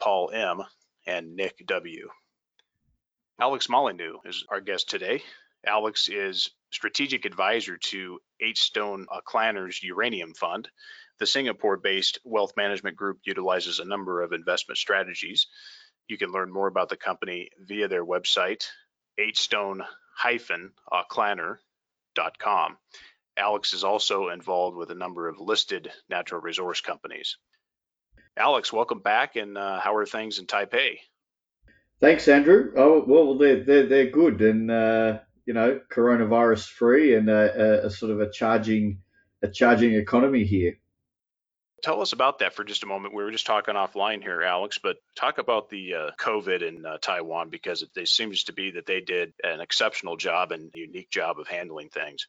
Paul M, and Nick W. Alex Molyneux is our guest today. Alex is strategic advisor to Eight Stone Clanners Uranium Fund. The Singapore based wealth management group utilizes a number of investment strategies. You can learn more about the company via their website, hstone-clanner.com. Alex is also involved with a number of listed natural resource companies. Alex, welcome back, and uh, how are things in Taipei? Thanks, Andrew. Oh well, they're they're, they're good, and uh, you know, coronavirus free, and a, a, sort of a charging a charging economy here. Tell us about that for just a moment. We were just talking offline here, Alex, but talk about the uh, COVID in uh, Taiwan because it, it seems to be that they did an exceptional job and unique job of handling things.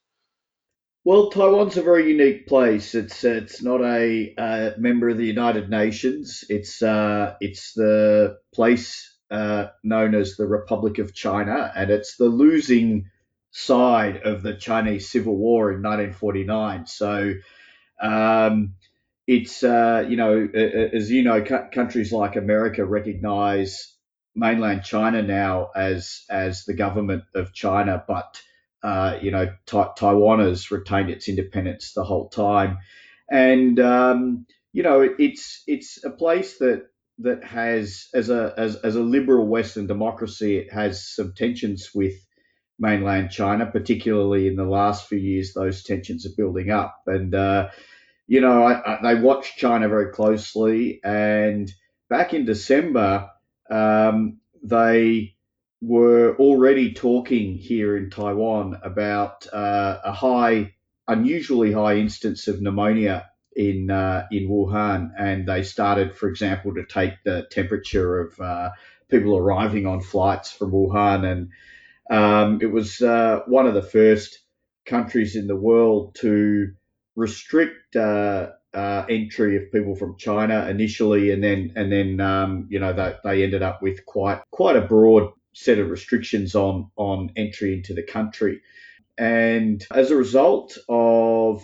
Well, Taiwan's a very unique place. It's it's not a uh, member of the United Nations. It's uh, it's the place uh, known as the Republic of China, and it's the losing side of the Chinese Civil War in 1949. So. Um, it's uh, you know as you know countries like America recognize mainland China now as as the government of China, but uh, you know, ta- Taiwan has retained its independence the whole time, and um, you know, it's it's a place that that has as a as, as a liberal Western democracy, it has some tensions with mainland China, particularly in the last few years. Those tensions are building up, and uh, you know, I, I, they watch China very closely. And back in December, um, they were already talking here in Taiwan about uh, a high, unusually high instance of pneumonia in uh, in Wuhan, and they started, for example, to take the temperature of uh, people arriving on flights from Wuhan, and um, it was uh, one of the first countries in the world to restrict. Uh, uh, entry of people from China initially, and then and then um, you know they, they ended up with quite quite a broad set of restrictions on on entry into the country. And as a result of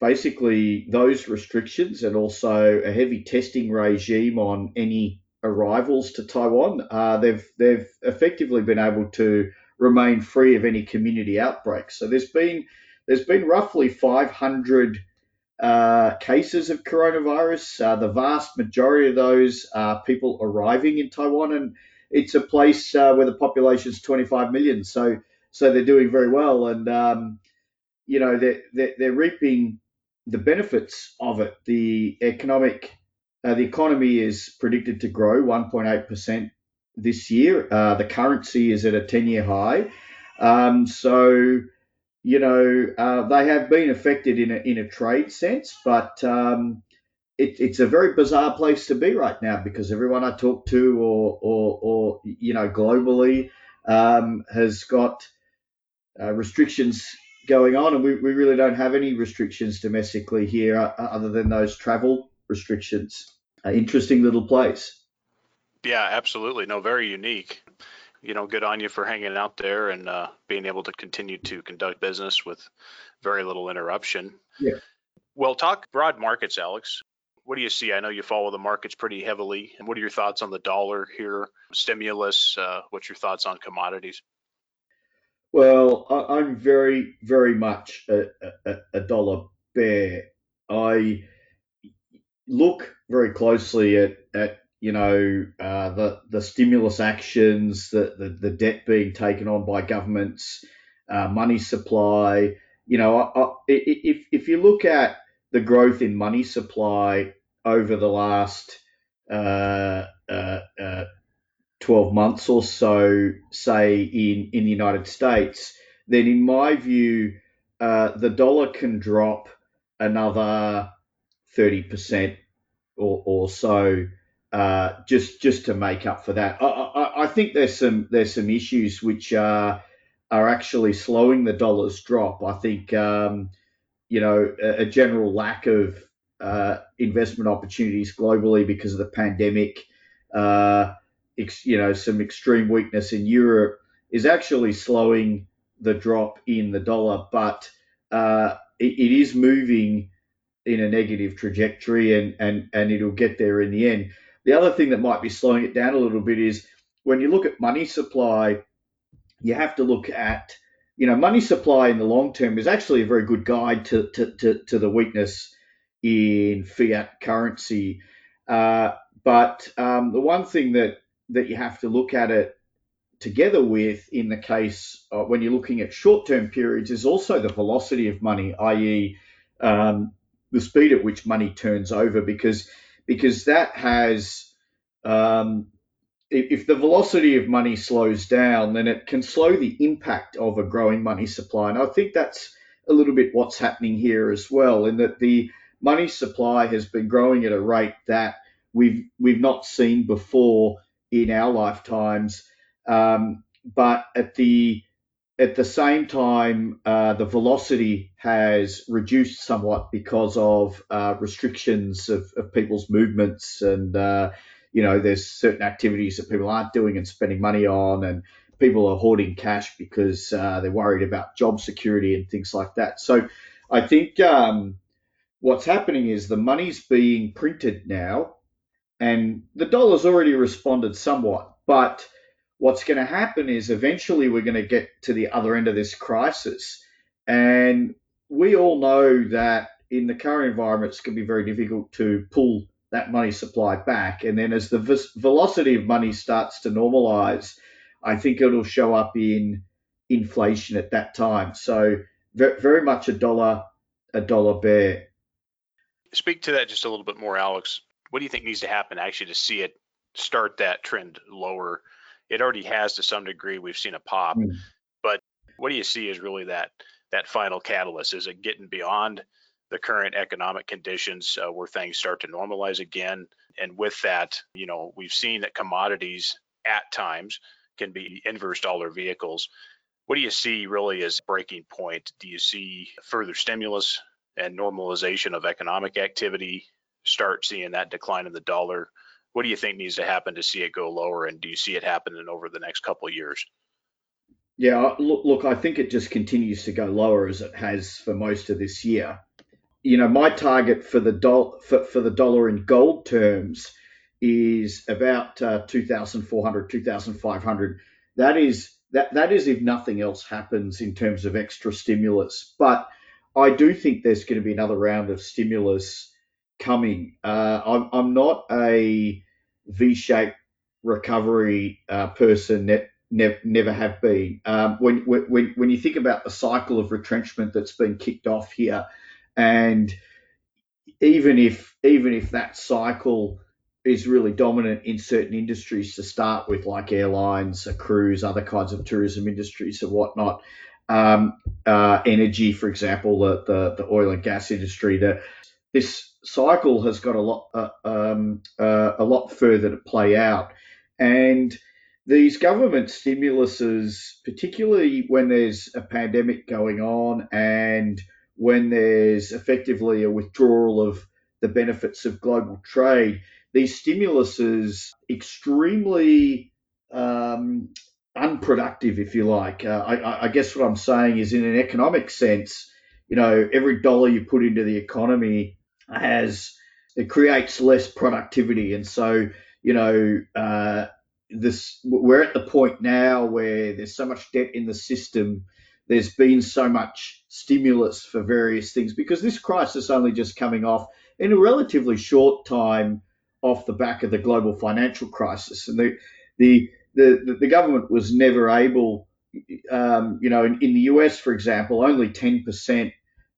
basically those restrictions and also a heavy testing regime on any arrivals to Taiwan, uh, they've they've effectively been able to remain free of any community outbreaks. So there's been there's been roughly 500 uh, cases of coronavirus. Uh, the vast majority of those are people arriving in Taiwan, and it's a place uh, where the population is 25 million. So so they're doing very well, and um, you know they're, they're, they're reaping the benefits of it. The economic uh, the economy is predicted to grow 1.8 percent this year. Uh, the currency is at a 10 year high. Um, so you know uh, they have been affected in a in a trade sense, but um, it, it's a very bizarre place to be right now because everyone I talk to, or or, or you know, globally, um, has got uh, restrictions going on, and we, we really don't have any restrictions domestically here uh, other than those travel restrictions. Uh, interesting little place. Yeah, absolutely. No, very unique. You know, good on you for hanging out there and uh, being able to continue to conduct business with very little interruption. Yeah. Well, talk broad markets, Alex. What do you see? I know you follow the markets pretty heavily. And what are your thoughts on the dollar here, stimulus? Uh, what's your thoughts on commodities? Well, I, am very, very much a, a, a, dollar bear. I look very closely at, at you know uh, the the stimulus actions, the, the, the debt being taken on by governments, uh, money supply. You know, I, I, if if you look at the growth in money supply over the last uh, uh, uh, 12 months or so, say in, in the United States, then in my view, uh, the dollar can drop another 30% or, or so uh, just just to make up for that. I, I, I, think there's some there's some issues which are are actually slowing the dollar's drop. I think um, you know a, a, general lack of uh, investment opportunities globally because of the pandemic. Uh, ex, you know some extreme weakness in Europe is actually slowing the drop in the dollar, but uh, it, it is moving in a negative trajectory and, and, and it'll get there in the end. The other thing that might be slowing it down a little bit is when you look at money supply, you have to look at, you know, money supply in the long term is actually a very good guide to, to, to, to the weakness in fiat currency. Uh, but um, the one thing that, that you have to look at it together with in the case when you're looking at short term periods is also the velocity of money, i.e., um, the speed at which money turns over, because because that has um, if, if the velocity of money slows down, then it can slow the impact of a growing money supply, and I think that's a little bit what's happening here as well, in that the money supply has been growing at a rate that we've we've not seen before in our lifetimes. Um, but at the at the same time, uh, the velocity has reduced somewhat because of uh, restrictions of, of, people's movements, and uh, you know, there's certain activities that people aren't doing and spending money on, and people are hoarding cash because uh, they're worried about job security and things like that. So, I think um, what's happening is the money's being printed now, and the dollar's already responded somewhat, but what's going to happen is eventually we're going to get to the other end of this crisis. And we all know that in the current environment, it's going to be very difficult to pull that money supply back. And then as the velocity of money starts to normalize, I think it'll show up in inflation at that time. So very much a dollar, a dollar bear. Speak to that just a little bit more, Alex. What do you think needs to happen actually to see it start that trend lower? it already has to some degree. We've seen a pop, mm. but what do you see as really that that final catalyst? Is it getting beyond the current economic conditions uh, where things start to normalize again? And with that, you know, we've seen that commodities at times can be inverse dollar vehicles. What do you see really as breaking point? Do you see further stimulus and normalization of economic activity? Start seeing that decline in the dollar what do you think needs to happen to see it go lower? And do you see it happening over the next couple of years? Yeah, look, look, I think it just continues to go lower as it has for most of this year. You know, my target for the dollar for, for the dollar in gold terms is about uh, 2,400, 2,500. That is that that is if nothing else happens in terms of extra stimulus. But I do think there's going to be another round of stimulus coming. Uh, I'm, I'm not a V-shaped recovery uh, person. Ne- ne- never have been. Um, when, when when you think about the cycle of retrenchment that's been kicked off here, and even if even if that cycle is really dominant in certain industries to start with, like airlines, cruise, other kinds of tourism industries and whatnot. Um, uh, energy, for example, the, the, the oil and gas industry, the, this cycle has got a lot uh, um, uh, a lot further to play out, and these government stimuluses, particularly when there's a pandemic going on and when there's effectively a withdrawal of the benefits of global trade, these stimuluses extremely um, unproductive, if you like. Uh, I, I, guess what I'm saying is, in an economic sense, you know, every dollar you put into the economy has it creates less productivity, and so you know uh, this we're at the point now where there's so much debt in the system. There's been so much stimulus for various things because this crisis only just coming off in a relatively short time off the back of the global financial crisis, and the the the, the government was never able, um, you know, in, in the US, for example, only 10%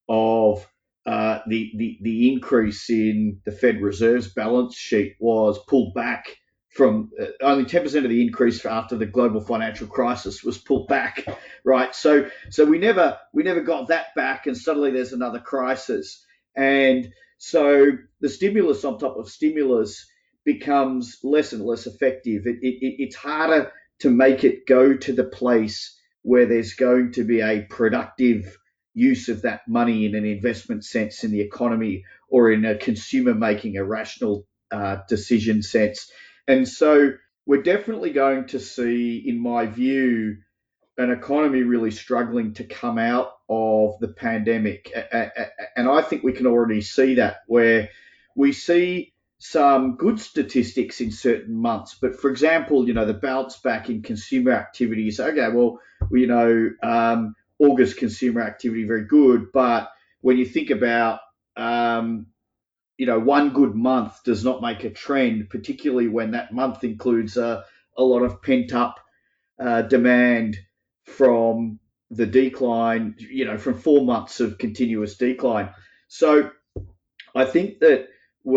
of uh, the, the, the increase in the Fed Reserve's balance sheet was pulled back from uh, only 10% of the increase after the global financial crisis was pulled back, right? So, so we never we never got that back, and suddenly there's another crisis, and so the stimulus on top of stimulus becomes less and less effective. It, it, it's harder to make it go to the place where there's going to be a productive use of that money in an investment sense in the economy or in a consumer making a rational uh, decision sense. And so we're definitely going to see, in my view, an economy really struggling to come out of the pandemic. And I think we can already see that where we see some good statistics in certain months. But for example, you know, the bounce back in consumer activities, okay, well, you know, um, August consumer activity very good. But when you think about, um, you know, one good month does not make a trend, particularly when that month includes a, a lot of pent up uh, demand from the decline, you know, from four months of continuous decline. So I think that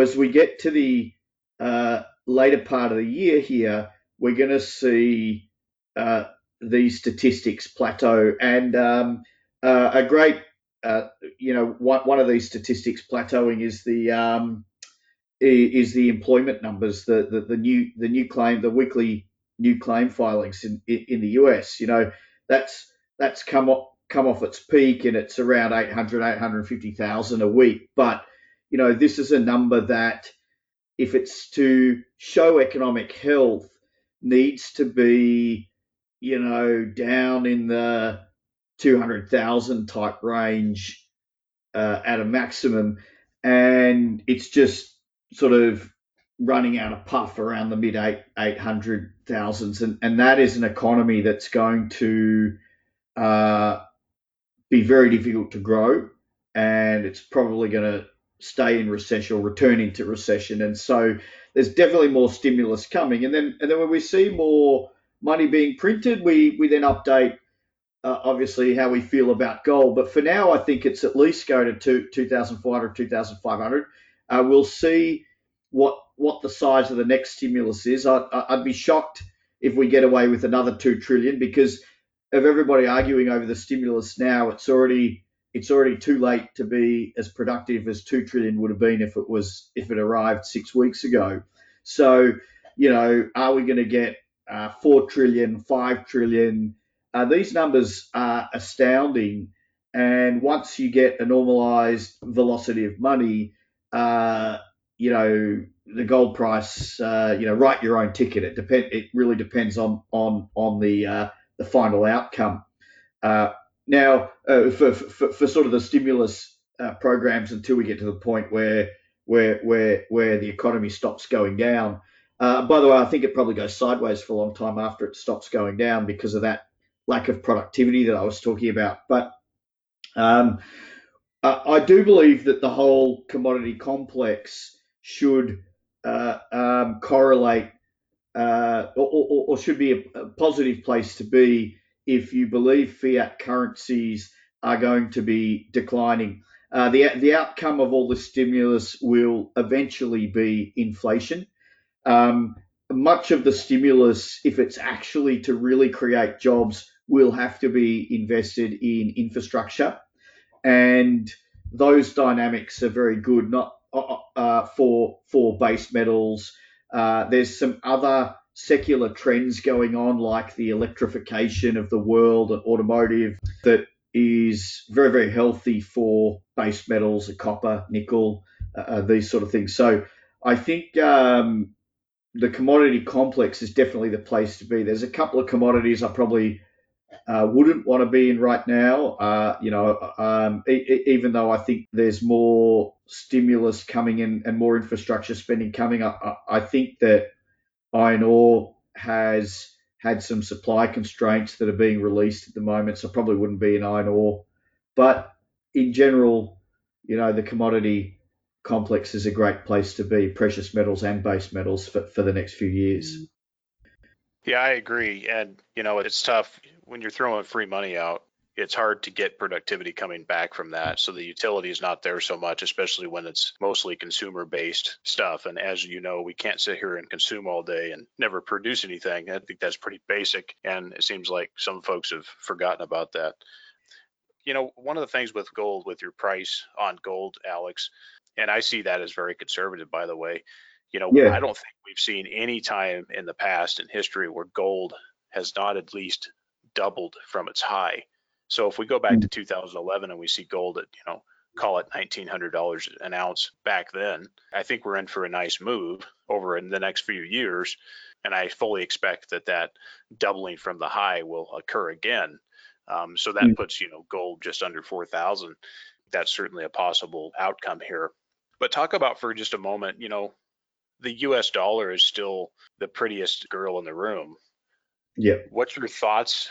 as we get to the uh, later part of the year here, we're going to see uh, these statistics plateau. And um, uh, a great, uh, you know, one, one of these statistics plateauing is the um, is the employment numbers, the, the the new the new claim, the weekly new claim filings in in the US. You know, that's that's come off come off its peak and it's around 800 850,000 a week. But you know, this is a number that if it's to show economic health needs to be you know, down in the 200,000 type range uh, at a maximum. And it's just sort of running out of puff around the mid eight, 800,000s. And, and that is an economy that's going to uh, be very difficult to grow. And it's probably going to stay in recession or return into recession. And so there's definitely more stimulus coming. And then, and then when we see more money being printed, we we then update uh, obviously how we feel about gold. But for now, I think it's at least go to two, 2,400, 2,500. Uh, we'll see what what the size of the next stimulus is. I, I'd be shocked if we get away with another two trillion because of everybody arguing over the stimulus now. It's already it's already too late to be as productive as two trillion would have been if it was if it arrived six weeks ago. So you know, are we going to get uh, 4 trillion, 5 trillion. Uh, these numbers are astounding. And once you get a normalized velocity of money, uh, you know, the gold price, uh, you know, write your own ticket. It depend. It really depends on on on the uh, the final outcome. Uh, now, for, for, for sort of the stimulus programs until we get to the point where where where where the economy stops going down, uh, by the way, I think it probably goes sideways for a long time after it stops going down because of that lack of productivity that I was talking about. But um, I do believe that the whole commodity complex should uh, um, correlate uh, or, or, or, should be a, positive place to be if you believe fiat currencies are going to be declining. Uh, the, the outcome of all the stimulus will eventually be inflation. Um, much of the stimulus, if it's actually to really create jobs, will have to be invested in infrastructure, and those dynamics are very good. Not uh, uh for for base metals. Uh, there's some other secular trends going on, like the electrification of the world and automotive, that is very very healthy for base metals, copper, nickel, uh, uh, these sort of things. So I think um, the commodity complex is definitely the place to be. There's a couple of commodities I probably uh, wouldn't want to be in right now. Uh, you know, um, e- even though I think there's more stimulus coming in and more infrastructure spending coming, I, I think that iron ore has had some supply constraints that are being released at the moment, so probably wouldn't be in iron ore. But in general, you know, the commodity complex is a great place to be, precious metals and base metals for, for the next few years. Yeah, I agree. And, you know, it's tough when you're throwing free money out. It's hard to get productivity coming back from that. So the utility is not there so much, especially when it's mostly consumer based stuff. And as you know, we can't sit here and consume all day and never produce anything. I think that's pretty basic. And it seems like some folks have forgotten about that. You know, one of the things with gold, with your price on gold, Alex, and I see that as very conservative, by the way. You know, yeah. I don't think we've seen any time in the past in history where gold has not at least doubled from its high. So if we go back to 2011 and we see gold at, you know, call it $1,900 an ounce back then, I think we're in for a nice move over in the next few years. And I fully expect that that doubling from the high will occur again. Um, so that mm. puts, you know, gold just under 4,000. That's certainly a possible outcome here. But talk about for just a moment, you know, the US dollar is still the prettiest girl in the room. Yeah. What's your thoughts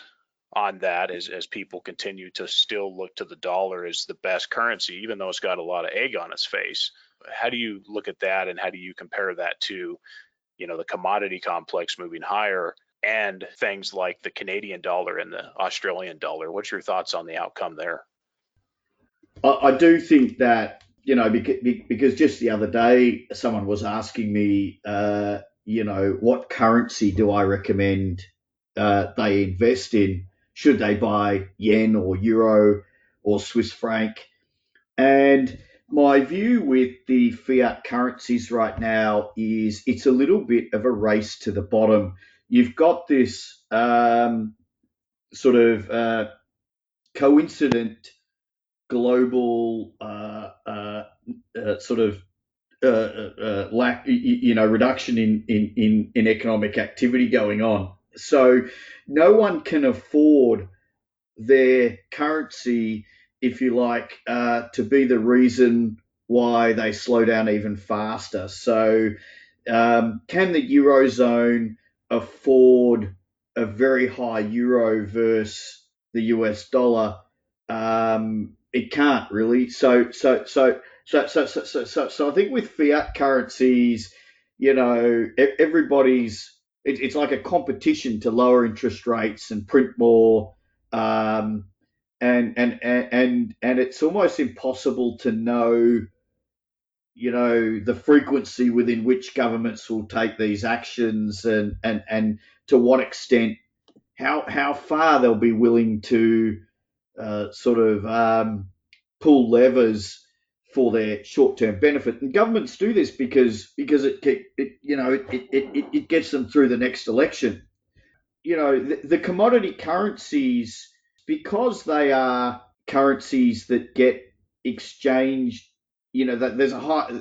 on that as, as people continue to still look to the dollar as the best currency, even though it's got a lot of egg on its face? How do you look at that and how do you compare that to, you know, the commodity complex moving higher and things like the Canadian dollar and the Australian dollar? What's your thoughts on the outcome there? I, do think that, you know, because, because just the other day, someone was asking me, uh, you know, what currency do I recommend uh, they invest in? Should they buy yen or euro or Swiss franc? And my view with the fiat currencies right now is it's a little bit of a race to the bottom. You've got this um, sort of uh, coincident global uh, uh, uh sort of uh, uh, lack, you know, reduction in, in, in, in economic activity going on. So no one can afford their currency, if you like, uh, to be the reason why they slow down even faster. So um, can the eurozone afford a very high euro versus the US dollar? Um, it can't really. So so so so so so so so, so I think with fiat currencies, you know, everybody's it, it's like a competition to lower interest rates and print more. Um, and, and, and, and it's almost impossible to know, you know, the frequency within which governments will take these actions and, and, and to what extent, how, how far they'll be willing to uh, sort of um, pull levers for their short-term benefit. And governments do this because because it, it you know it, it, it gets them through the next election. You know the, the commodity currencies because they are currencies that get exchanged. You know that there's a high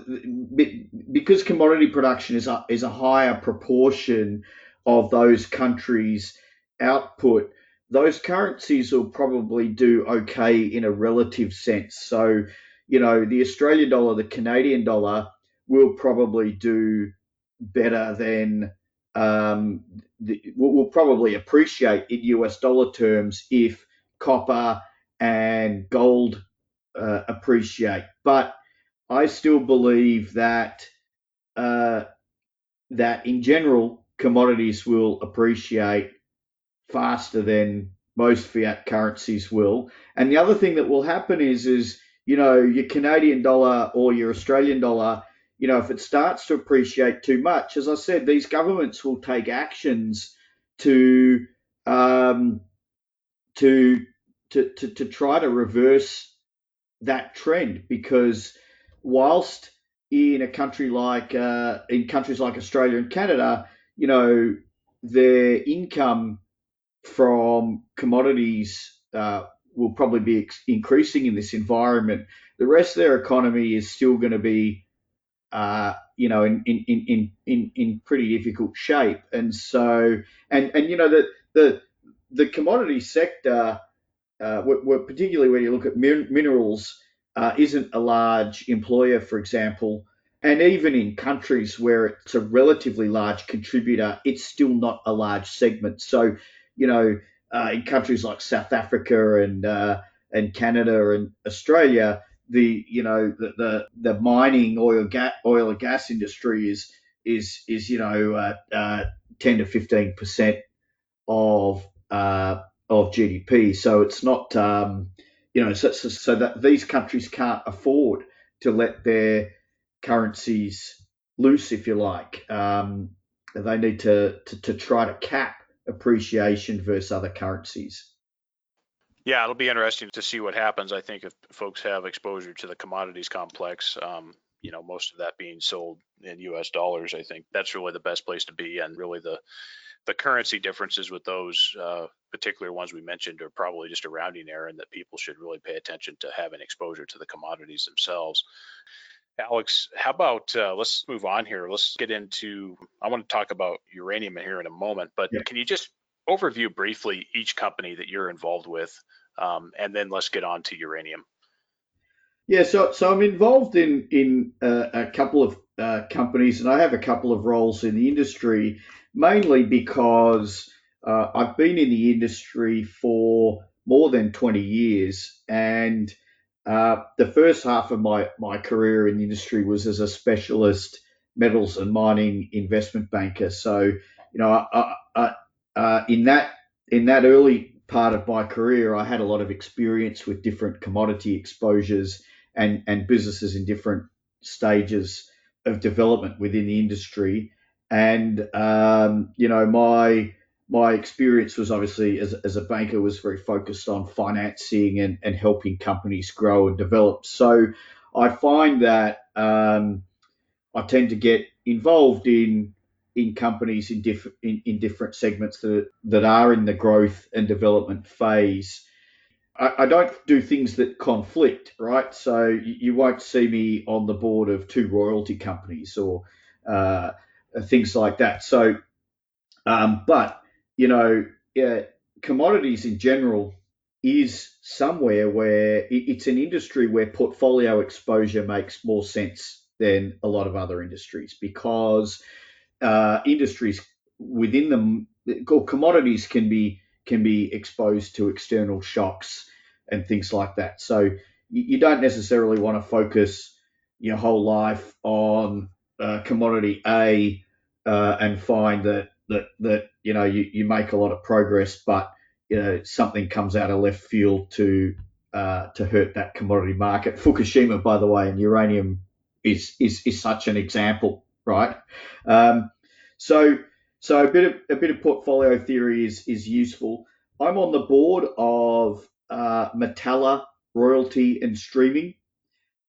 because commodity production is a, is a higher proportion of those countries' output. Those currencies will probably do okay in a relative sense. So you know, the Australian dollar, the Canadian dollar will probably do better than um, the, will probably appreciate in US dollar terms if copper and gold uh, appreciate. But I still believe that uh, that in general commodities will appreciate faster than most fiat currencies will. And the other thing that will happen is is you know, your Canadian dollar or your Australian dollar, you know, if it starts to appreciate too much, as I said, these governments will take actions to um, to, to to to try to reverse that trend because whilst in a country like uh, in countries like Australia and Canada, you know, their income from commodities uh, will probably be increasing in this environment. The rest of their economy is still going to be, uh, you know, in, in, in, in, in pretty difficult shape. And so, and, and you know, the, the, the commodity sector, uh, particularly when you look at min- minerals, uh, isn't a large employer, for example. And even in countries where it's a relatively large contributor, it's still not a large segment. So, you know, uh, in countries like South Africa and uh, and Canada and Australia, the you know the the, the mining oil gas oil and gas industry is is is you know uh, 10 to 15 percent of uh, of GDP. So it's not um, you know so, so, so that these countries can't afford to let their currencies loose, if you like. Um, they need to, to, to try to cap appreciation versus other currencies. Yeah, it'll be interesting to see what happens. I think if folks have exposure to the commodities complex, um, you know, most of that being sold in US dollars, I think that's really the best place to be. And really the, the currency differences with those uh, particular ones we mentioned are probably just a rounding error and that people should really pay attention to having exposure to the commodities themselves. Alex, how about uh, let's move on here. Let's get into, I want to talk about uranium here in a moment, but yeah. can you just overview briefly each company that you're involved with? Um, and then let's get on to uranium. Yeah, so so I'm involved in in uh, a couple of uh, companies, and I have a couple of roles in the industry, mainly because uh, I've been in the industry for more than 20 years, and uh, the first half of my, my career in the industry was as a specialist metals and mining investment banker. So, you know, I, I, uh, in that in that early part of my career, I had a lot of experience with different commodity exposures and and businesses in different stages of development within the industry. And um, you know, my my experience was obviously as, as a banker was very focused on financing and, and helping companies grow and develop. So I find that um, I tend to get involved in in companies in different in, in different segments that that are in the growth and development phase. I, I don't do things that conflict, right? So you, you, won't see me on the board of two royalty companies or uh, things like that. So, um, but you know, commodities in general is somewhere where it's an industry where portfolio exposure makes more sense than a lot of other industries because uh, industries within them commodities can be can be exposed to external shocks and things like that. So you, you don't necessarily want to focus your whole life on uh, commodity A uh, and find that that that you know you, you make a lot of progress, but you know something comes out of left field to uh, to hurt that commodity market. Fukushima, by the way, and uranium is is is such an example, right? Um, so so a bit of a bit of portfolio theory is is useful. I'm on the board of uh, Metalla Royalty and Streaming,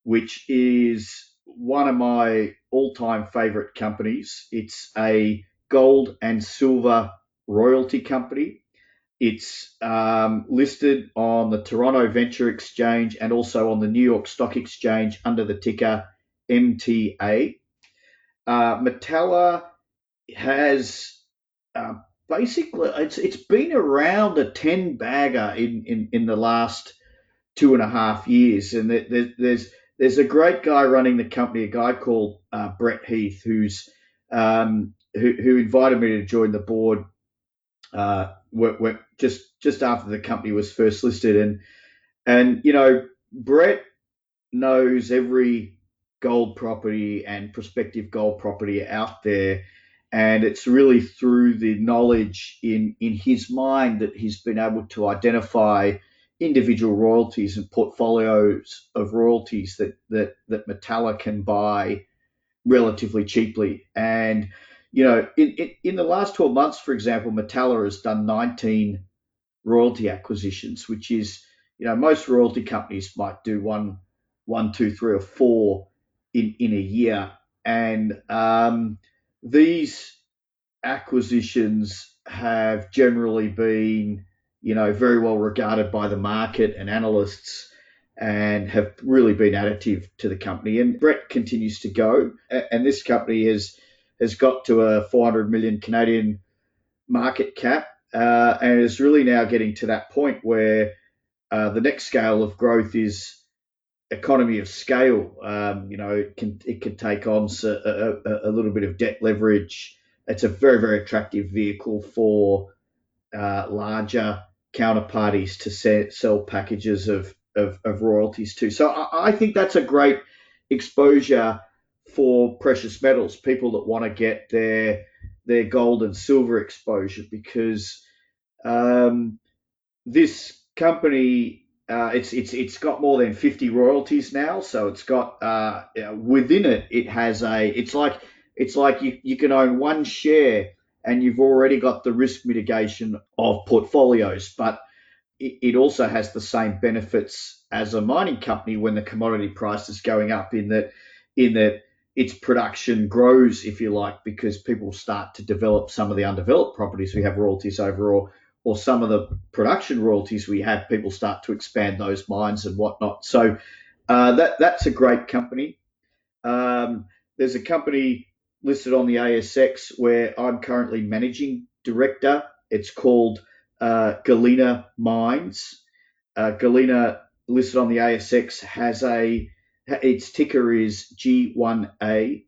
which is one of my all-time favorite companies. It's a gold and silver royalty company. It's um, listed on the Toronto Venture Exchange and also on the New York Stock Exchange under the ticker MTA. Uh, Metalla has uh, basically it's it's been around a ten bagger in, in, in the last two and a half years, and there's there's a great guy running the company, a guy called uh, Brett Heath, who's um, who, who invited me to join the board uh, we're, we're just just after the company was first listed, and and you know Brett knows every gold property and prospective gold property out there, and it's really through the knowledge in in his mind that he's been able to identify individual royalties and portfolios of royalties that that that Metalla can buy relatively cheaply. And you know, in, in, in, the last 12 months, for example, Metalla has done 19 royalty acquisitions, which is, you know, most royalty companies might do one, one, two, three, or four in, in a year. And um, these acquisitions have generally been, you know, very well regarded by the market and analysts and have really been additive to the company. And Brett continues to go, and this company is has got to a 400 million Canadian market cap uh, and is really now getting to that point where uh, the next scale of growth is economy of scale. Um, you know, it can it can take on a, a, a, little bit of debt leverage. It's a very very attractive vehicle for uh, larger counterparties to sell packages of, of, of royalties to. So I, I think that's a great exposure for precious metals, people that want to get their their gold and silver exposure because um, this company uh, it's it's it's got more than 50 royalties now. So it's got uh, within it it has a it's like it's like you, you can own one share and you've already got the risk mitigation of portfolios. But it, it also has the same benefits as a mining company when the commodity price is going up in that in that its production grows, if you like, because people start to develop some of the undeveloped properties we have royalties over, or or some of the production royalties we have, people start to expand those mines and whatnot. So uh, that that's a great company. Um, there's a company listed on the ASX where I'm currently managing director. It's called uh, Galena Mines. Uh, Galena listed on the ASX has a its ticker is G1A.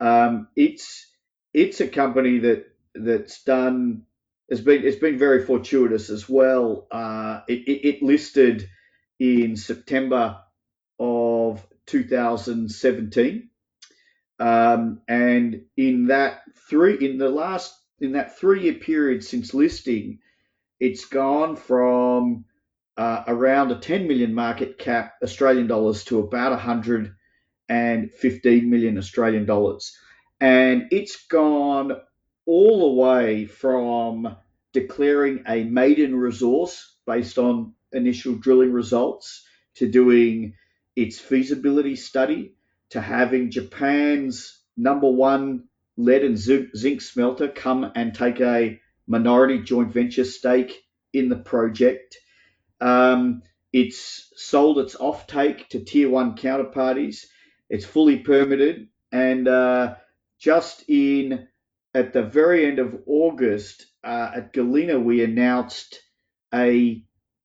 Um, it's it's a company that that's done has been it's been very fortuitous as well. Uh, it, it, listed in September of 2017, um, and in that three in the last in that three year period since listing, it's gone from uh, around a 10 million market cap Australian dollars to about 115 million Australian dollars. And it's gone all the way from declaring a maiden resource based on initial drilling results to doing its feasibility study to having Japan's number one lead and zinc smelter come and take a minority joint venture stake in the project um, it's sold its offtake to tier one counterparties. It's fully permitted, and uh, just in at the very end of August uh, at Galena, we announced a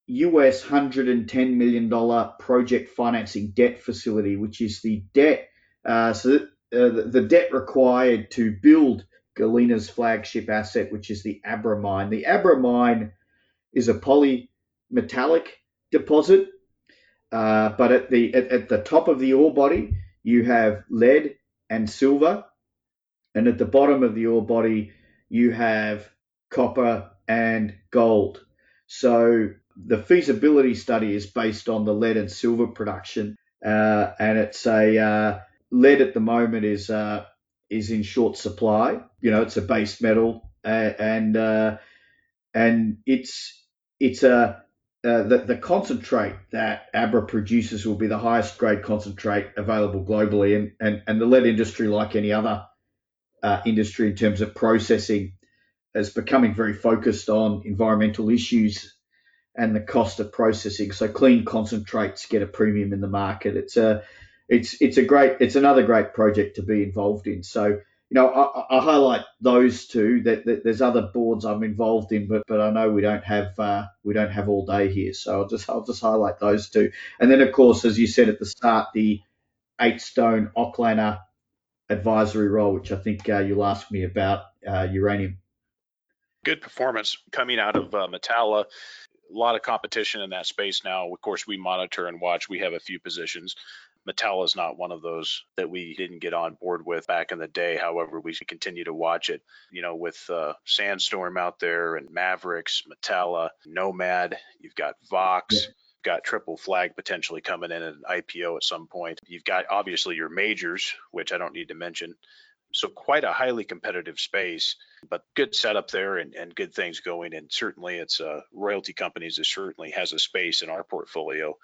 US $110 million project financing debt facility, which is the debt, uh, so that, uh, the, debt required to build Galena's flagship asset, which is the Abra mine. The Abra mine is a poly metallic deposit, uh, but at the at, at, the top of the ore body you have lead and silver, and at the bottom of the ore body you have copper and gold. So the feasibility study is based on the lead and silver production, uh, and it's a uh, lead at the moment is uh, is in short supply. You know, it's a base metal, and uh, and it's it's a uh, the, the concentrate that Abra produces will be the highest grade concentrate available globally. And, and, and the lead industry, like any other uh, industry in terms of processing, is becoming very focused on environmental issues and the cost of processing. So clean concentrates get a premium in the market. It's a it's it's a great it's another great project to be involved in. So you know, I, I highlight those two. That, that, there's other boards I'm involved in, but but I know we don't have uh, we don't have all day here, so I'll just I'll just highlight those two. And then of course, as you said at the start, the eight stone Ocklaner advisory role, which I think uh, you'll ask me about uh, uranium. Good performance coming out of uh, Metalla. A lot of competition in that space now. Of course, we monitor and watch. We have a few positions. Metalla is not one of those that we didn't get on board with back in the day. However, we continue to watch it. You know, with uh, Sandstorm out there and Maverix, Metalla, Nomad, you've got Vox. Yeah. Got triple flag potentially coming in at an IPO at some point. You've got obviously your majors, which I don't need to mention. So quite a highly competitive space, but good setup there and, and good things going. And certainly it's uh, royalty companies that certainly has a space in our portfolio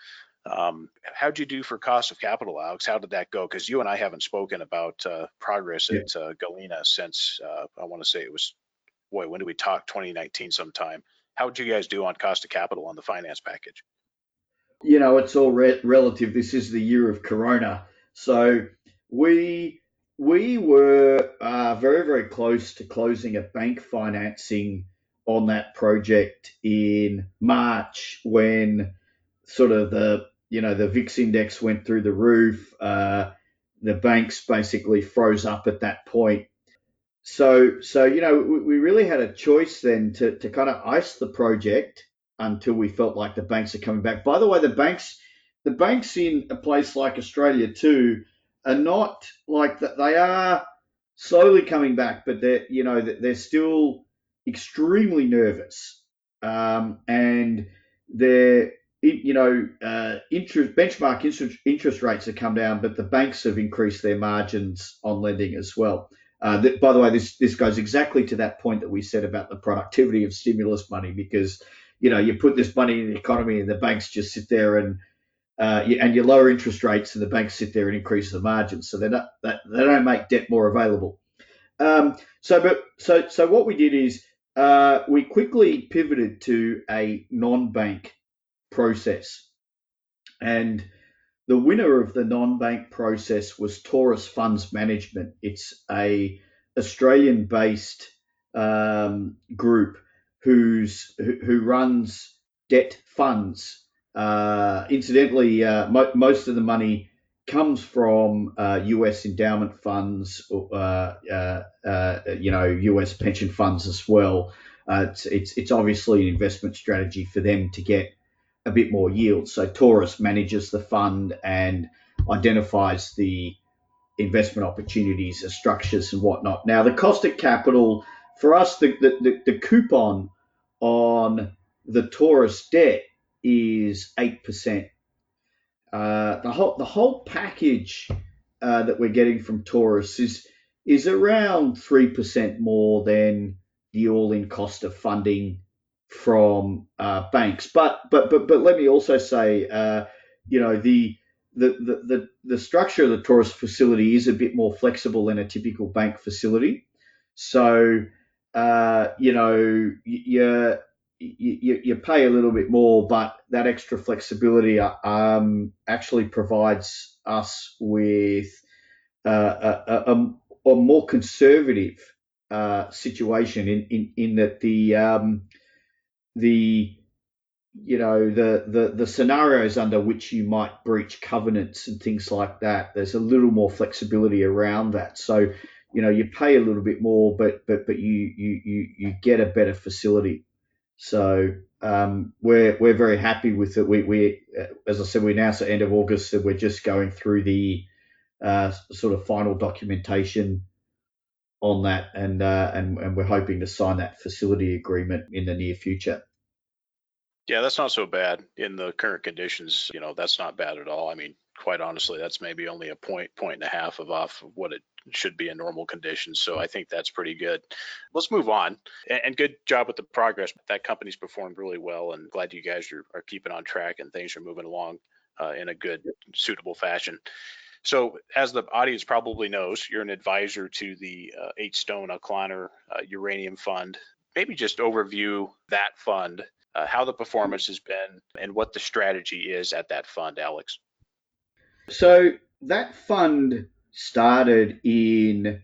um, how'd you do for cost of capital, Alex? How did that go? Because you and I haven't spoken about uh, progress yeah. at uh, Galena since uh, I want to say it was, boy, when did we talk? 2019 sometime. How did you guys do on cost of capital on the finance package? You know, it's all re- relative. This is the year of Corona, so we we were uh, very very close to closing a bank financing on that project in March when sort of the you know, the VIX index went through the roof. Uh, the banks basically froze up at that point. So, so you know, we, we really had a choice then to, to kind of ice the project until we felt like the banks are coming back. By the way, the banks, the banks in a place like Australia too, are not like that. They are slowly coming back, but they're you know they're still extremely nervous, um, and they're you know, uh, interest benchmark interest, interest rates have come down, but the banks have increased their margins on lending as well. Uh, th- by the way, this this goes exactly to that point that we said about the productivity of stimulus money, because you know you put this money in the economy and the banks just sit there and uh, and you lower interest rates, and the banks sit there and increase the margins, so they don't they don't make debt more available. Um, so, but so so what we did is uh, we quickly pivoted to a non-bank process, and the winner of the non-bank process was Taurus Funds Management. It's a Australian-based um, group who's who, runs debt funds. Uh, incidentally, uh, mo- most of the money comes from uh, U.S. endowment funds, uh, uh, uh, you know, U.S. pension funds as well. it's, it's it's obviously an investment strategy for them to get a bit more yield. So Taurus manages the fund and identifies the investment opportunities, the structures, and whatnot. Now, the cost of capital for us, the, the, the, the coupon on the Taurus debt is 8%. Uh, the whole the whole package uh, that we're getting from Taurus is is around three percent more than the all-in cost of funding from uh, banks. But but but but let me also say, uh, you know, the the, the, the, structure of the Taurus facility is a bit more flexible than a typical bank facility. So, uh, you know, you, you, you pay a little bit more, but that extra flexibility um, actually provides us with uh, a, a, a, more conservative uh, situation in, in, in that the um, the you know the, the the scenarios under which you might breach covenants and things like that there's a little more flexibility around that. So you know you pay a little bit more but but but you you you, you get a better facility. So um, we're we're very happy with it. We we as i said we announced at the end of august that we're just going through the uh, sort of final documentation on that and uh, and and we're hoping to sign that facility agreement in the near future yeah, that's not so bad in the current conditions. You know, that's not bad at all. I mean, quite honestly, that's maybe only a point, point and a half of off of what it should be in normal conditions. So I think that's pretty good. Let's move on. And, good job with the progress. That company's performed really well, and glad you guys are, are keeping on track and things are moving along uh, in a good, suitable fashion. So, as the audience probably knows, you're an advisor to the uh, Eight Stone Aucklander uh, Uranium Fund. Maybe just overview that fund uh, how the performance has been, and what the strategy is at that fund, Alex. So that fund started in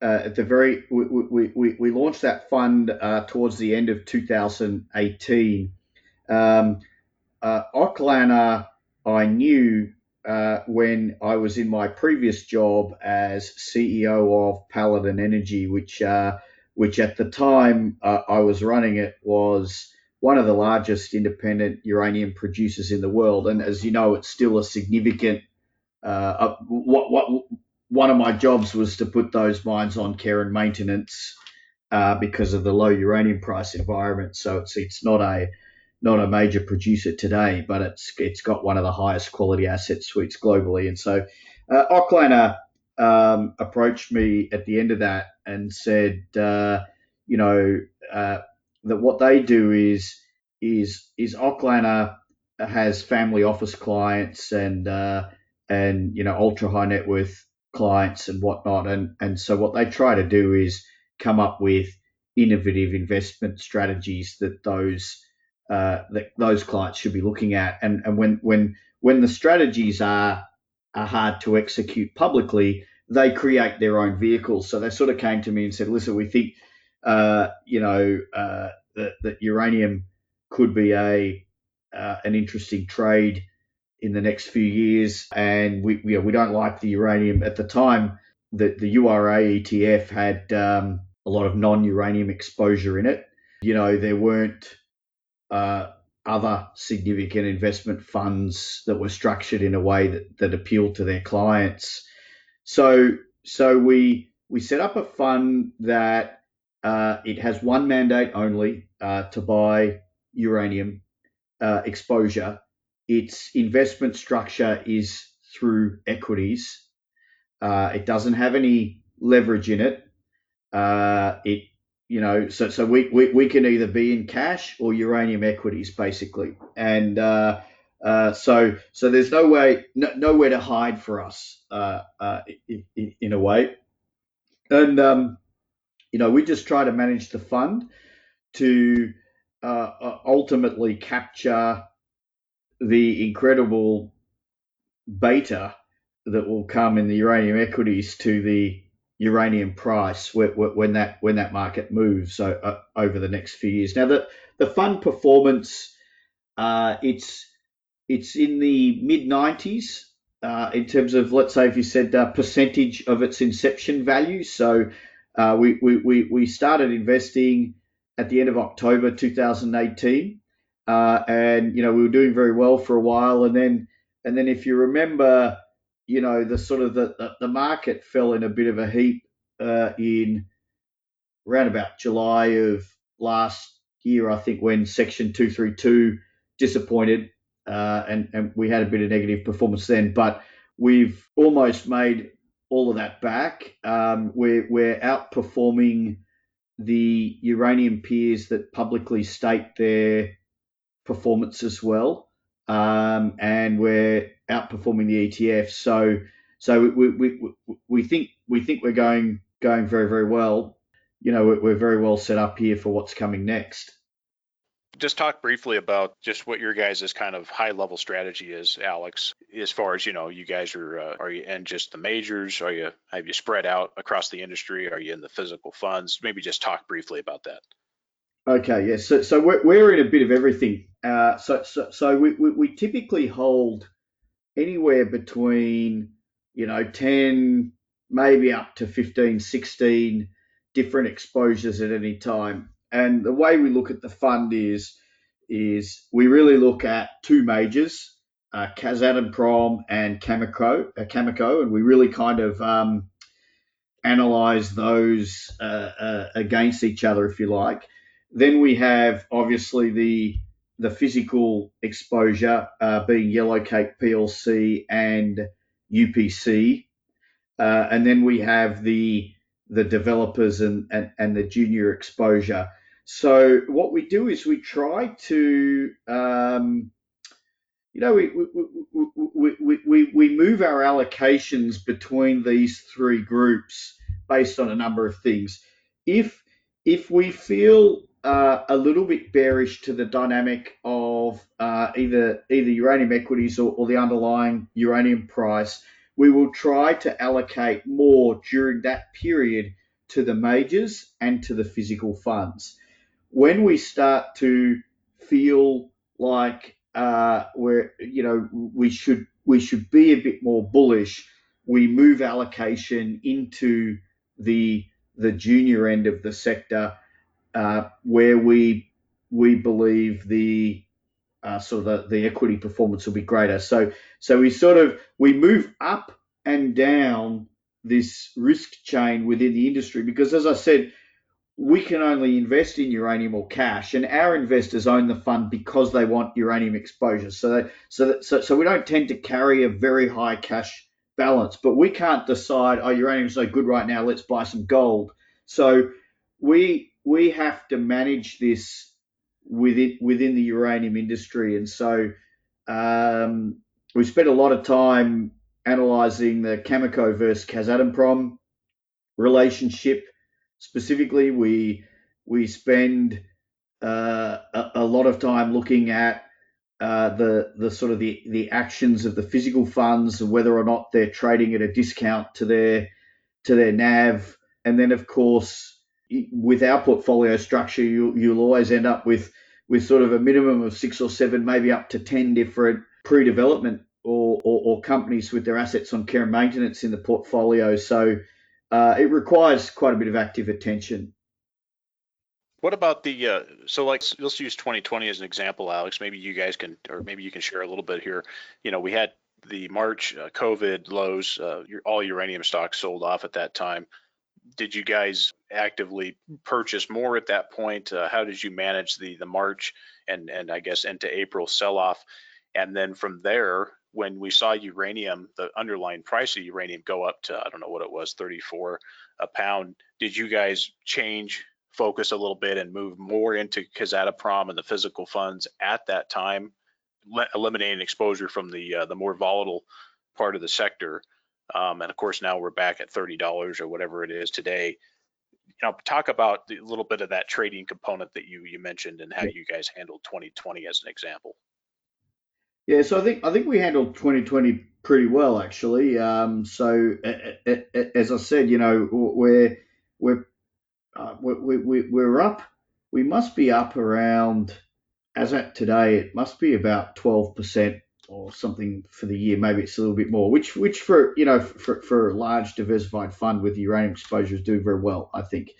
uh, at the very we, we, we, we launched that fund uh, towards the end of 2018. Um, uh, I knew uh, when I was in my previous job as CEO of Paladin Energy, which uh, which at the time uh, I was running it was one of the largest independent uranium producers in the world. And as you know, it's still a significant. Uh, what, what one of my jobs was to put those mines on care and maintenance uh, because of the low uranium price environment. So it's it's not a not a major producer today, but it's it's got one of the highest quality asset suites globally. And so uh, Aucklander um, approached me at the end of that and said, uh, you know, uh, that what they do is is is Aucklander has family office clients and uh, and you know ultra high net worth clients and whatnot, and and so what they try to do is come up with innovative investment strategies that those uh, that those clients should be looking at, and and when when when the strategies are are hard to execute publicly, they create their own vehicles. So they sort of came to me and said, "Listen, we think, uh, you know, uh, that, that uranium could be a uh, an interesting trade in the next few years. And we we, we don't like the uranium at the time. The the URA ETF had um, a lot of non-uranium exposure in it. You know, there weren't uh, other significant investment funds that were structured in a way that, that appealed to their clients. So so we we set up a fund that uh, it has one mandate only uh, to buy uranium uh, exposure. Its investment structure is through equities. Uh, it doesn't have any leverage in it. Uh, it, you know, so so we, we, we can either be in cash or uranium equities basically, and so so there's no way no, nowhere to hide for us in, in, a way, and um, you know we just try to manage the fund to uh, uh, ultimately capture the incredible beta that will come in the uranium equities to the uranium price when that when that market moves uh, over the next few years. Now the the fund performance uh, it's it's in the mid 90s uh, in terms of let's say if you said uh, percentage of its inception value. So uh, we, we we started investing at the end of October 2018, uh, and you know we were doing very well for a while, and then and then if you remember you know, the sort of the, the, the market fell in a bit of a heap uh, in around about July of last year, I think, when Section 232 disappointed uh, and, and we had a bit of negative performance then. But we've almost made all of that back. Um, we're, we're outperforming the uranium peers that publicly state their performance as well. Um, and we're outperforming the ETF. So so we, we, we, we think we think we're going going very very well. You know we're, we're very well set up here for what's coming next. Just talk briefly about just what your guys' kind of high level strategy is, Alex. As far as you know, you guys are uh, are you in just the majors? Are you have you spread out across the industry? Are you in the physical funds? Maybe just talk briefly about that. Okay, yes. So, so we're, we're in a bit of everything. Uh, so, so, so we, we, we typically hold anywhere between, you know, 10, maybe up to 15, 16 different exposures at any time. And the way we look at the fund is, is we really look at two majors, uh, Kazatomprom and Cameco, uh, Cameco, and we really kind of um, analyze those uh, uh, against each other, if you like. Then we have obviously the the physical exposure uh, being Yellowcake PLC and UPC, uh, and then we have the the developers and, and, and the junior exposure. So what we do is we try to um, you know, we, we, we, we, we move our allocations between these three groups based on a number of things. If if we feel uh, a little bit bearish to the dynamic of uh, either either uranium equities or, or, the underlying uranium price, we will try to allocate more during that period to the majors and to the physical funds. When we start to feel like uh, we're you know we should we should be a bit more bullish, we move allocation into the the junior end of the sector uh, where we we believe the uh, sort of the, the equity performance will be greater. So so we sort of we move up and down this risk chain within the industry because as I said, we can only invest in uranium or cash, and our investors own the fund because they want uranium exposure. So that, so that, so, so we don't tend to carry a very high cash balance, but we can't decide, oh, uranium's so good right now, let's buy some gold. So we we have to manage this within within the uranium industry, and so um, we spent a lot of time analysing the Cameco versus Kazatomprom relationship. Specifically, we we spend uh, a, a, lot of time looking at uh, the the sort of the the actions of the physical funds and whether or not they're trading at a discount to their to their NAV, and then of course with our portfolio structure, you, you'll always end up with with sort of a minimum of six or seven, maybe up to ten different pre-development or, or, or companies with their assets on care and maintenance in the portfolio. So uh, it requires quite a bit of active attention. What about the uh, so like let's use 2020 as an example, Alex. Maybe you guys can, or maybe you can share a little bit here. You know, we had the March uh, COVID lows. Uh, all uranium stocks sold off at that time did you guys actively purchase more at that point? Uh, how did you manage the the March and and I guess into April sell off? And then from there, when we saw uranium, the underlying price of uranium go up to I don't know what it was, 34 a pound. Did you guys change focus a little bit and move more into Kazatomprom and the physical funds at that time eliminating exposure from the uh, the more volatile part of the sector. Um, and of course, now we're back at thirty dollars or whatever it is today. You know, talk about a little bit of that trading component that you you mentioned and how you guys handled 2020 as an example. Yeah, so I think I think we handled 2020 pretty well actually. Um, so as I said, you know, we're we're uh, we, we, we're up. We must be up around as at today. It must be about 12 percent or something for the year. Maybe it's a little bit more, which which for you know for, for a large diversified fund with uranium exposure is doing very well, I think.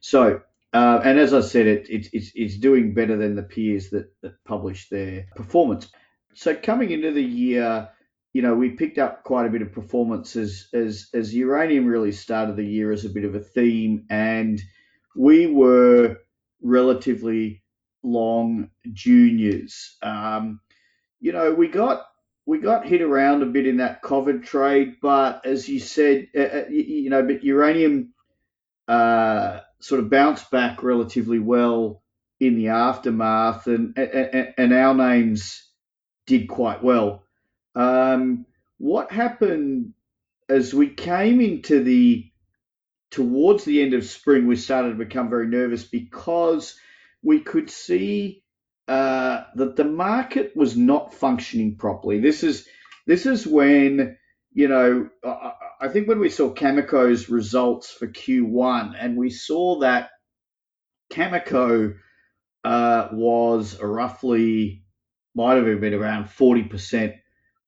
So uh, and as I said, it, it, it's it's doing better than the peers that that publish their performance so coming into the year, you know, we picked up quite a bit of performance as as as uranium really started the year as a bit of a theme, and we were relatively long juniors. Um, you know, we got we got hit around a bit in that COVID trade, but as you said, uh, uh you know, but uranium uh, sort of bounced back relatively well in the aftermath, and and, and our names did quite well. Um, what happened as we came into the towards the end of spring, we started to become very nervous because we could see uh, that the market was not functioning properly. This is this is when you know I, I think when we saw Cameco's results for Q1 and we saw that Cameco uh, was roughly might have been around 40%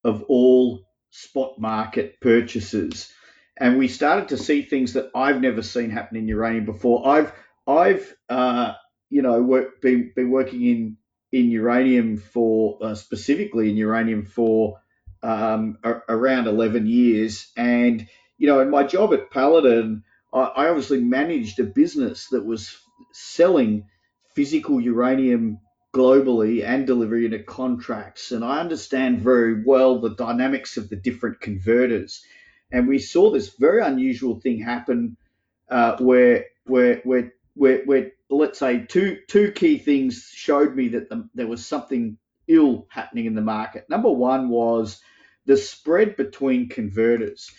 of all spot market purchases. And we started to see things that I've never seen happen in uranium before. I've I've uh, you know work, been been working in in uranium for uh, specifically in uranium for um, a, around 11 years, and you know in my job at Paladin, I, I obviously managed a business that was selling physical uranium globally and delivery into contracts. And I understand very well the dynamics of the different converters. And we saw this very unusual thing happen uh, where, where, where, where, where, let's say, two, two key things showed me that the, there was something ill happening in the market. Number one was the spread between converters.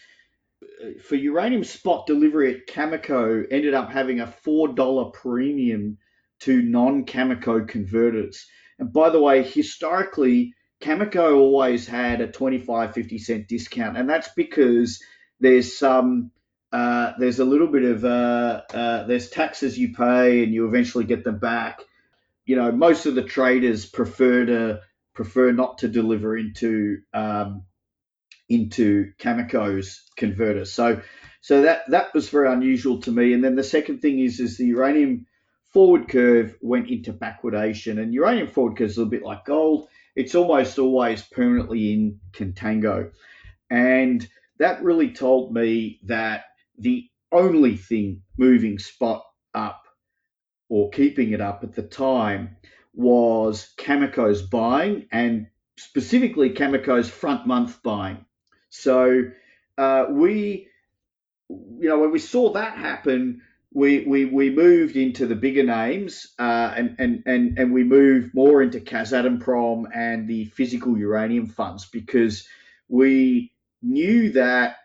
For uranium spot delivery at Cameco ended up having a $4 premium to non-Cameco converters. And by the way, historically, Cameco always had a 25, 50 cent discount, and that's because there's some uh, there's a little bit of uh, uh, there's taxes you pay and you eventually get them back. You know, most of the traders prefer to prefer not to deliver into um, into Cameco's converters. So so that that was very unusual to me. And then the second thing is is the uranium forward curve went into backwardation. And uranium forward curve is a little bit like gold. It's almost always permanently in contango. And that really told me that the only thing moving spot up or keeping it up at the time was Cameco's buying and specifically Cameco's front month buying. So uh, we, you know, when we saw that happen, we, we, we moved into the bigger names uh, and, and, and, and we moved more into Kazatomprom and the physical uranium funds because we knew that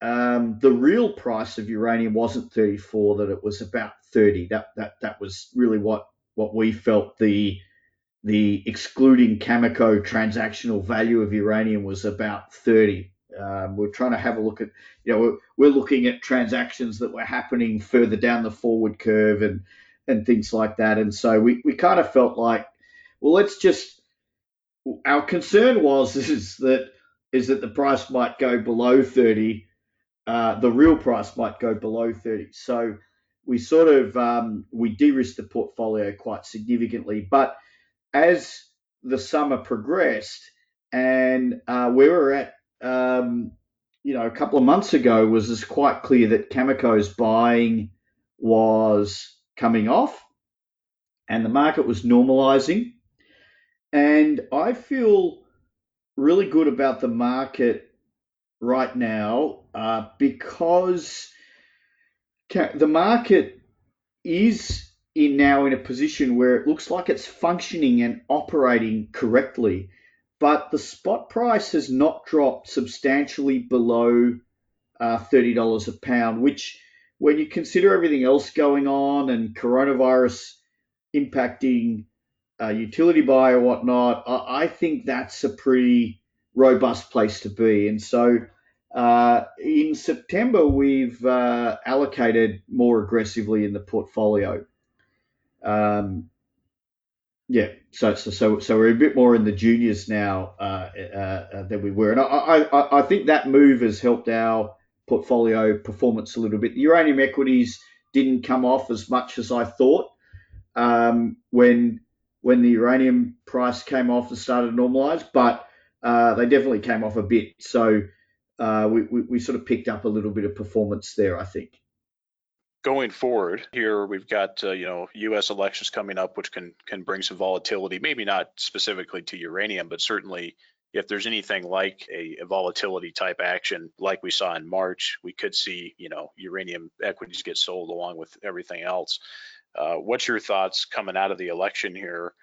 um, the real price of uranium wasn't 34, that it was about 30. That, that, that was really what, what we felt the, the excluding Cameco transactional value of uranium was about 30. Um, we're trying to have a look at, you know, we're, we're, looking at transactions that were happening further down the forward curve and and things like that. And so we, we kind of felt like, well, let's just. Our concern was is that is that the price might go below 30. Uh, the real price might go below 30. So we sort of um, we de-risked the portfolio quite significantly. But as the summer progressed and uh, we were at um, you know, a couple of months ago was it's quite clear that Cameco's buying was coming off and the market was normalizing. And I feel really good about the market right now uh, because the market is in now in a position where it looks like it's functioning and operating correctly but the spot price has not dropped substantially below uh, $30 a pound, which, when you consider everything else going on and coronavirus impacting uh, utility buy or whatnot, I, I, think that's a pretty robust place to be. And so uh, in September, we've uh, allocated more aggressively in the portfolio. Um, yeah, so, so so so we're a bit more in the juniors now uh, uh, uh than we were, and I, I I think that move has helped our portfolio performance a little bit. The uranium equities didn't come off as much as I thought um, when when the uranium price came off and started to normalize, but uh, they definitely came off a bit. So uh, we, we, we sort of picked up a little bit of performance there, I think going forward here we've got uh, you know us elections coming up which can can bring some volatility maybe not specifically to uranium but certainly if there's anything like a, a, volatility type action like we saw in march we could see you know uranium equities get sold along with everything else. Uh, what's your thoughts coming out of the election here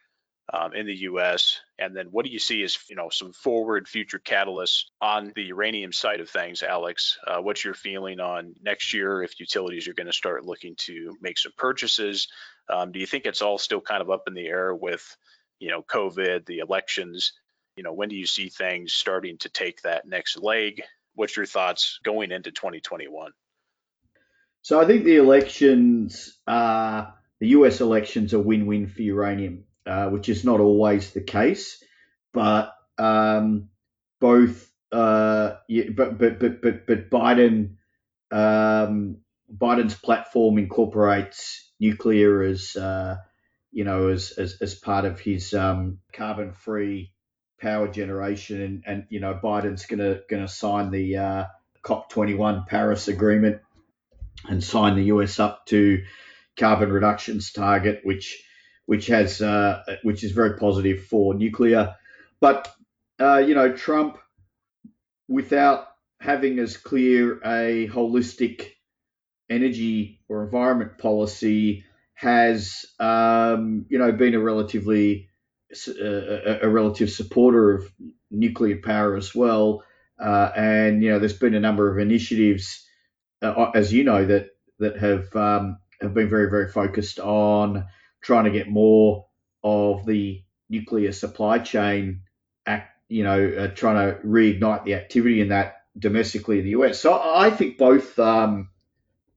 um, in the U.S. And then what do you see as you know some forward future catalysts on the uranium side of things, Alex? Uh, what's your feeling on next year if utilities are going to start looking to make some purchases? Um, do you think it's all still kind of up in the air with you know COVID, the elections? You know, when do you see things starting to take that next leg? What's your thoughts going into 2021? So I think the elections, uh, the US elections, are win-win for uranium. Uh, which is not always the case. But um, both, uh, yeah, but, but but but but Biden, um, Biden's platform incorporates nuclear as uh, you know as, as as part of his um, carbon-free power generation, and, and you know Biden's gonna gonna sign the uh, COP21 Paris Agreement and sign the US up to carbon reductions target, which which has uh, which is very positive for nuclear. But uh, you know, Trump, without having as clear a holistic energy or environment policy, has um, you know been a relatively a, a, relative supporter of nuclear power as well. Uh, and you know, there's been a number of initiatives, uh, as you know, that that have um, have been very very focused on trying to get more of the nuclear supply chain act, you know, uh, trying to reignite the activity in that domestically in the US. So I think both um,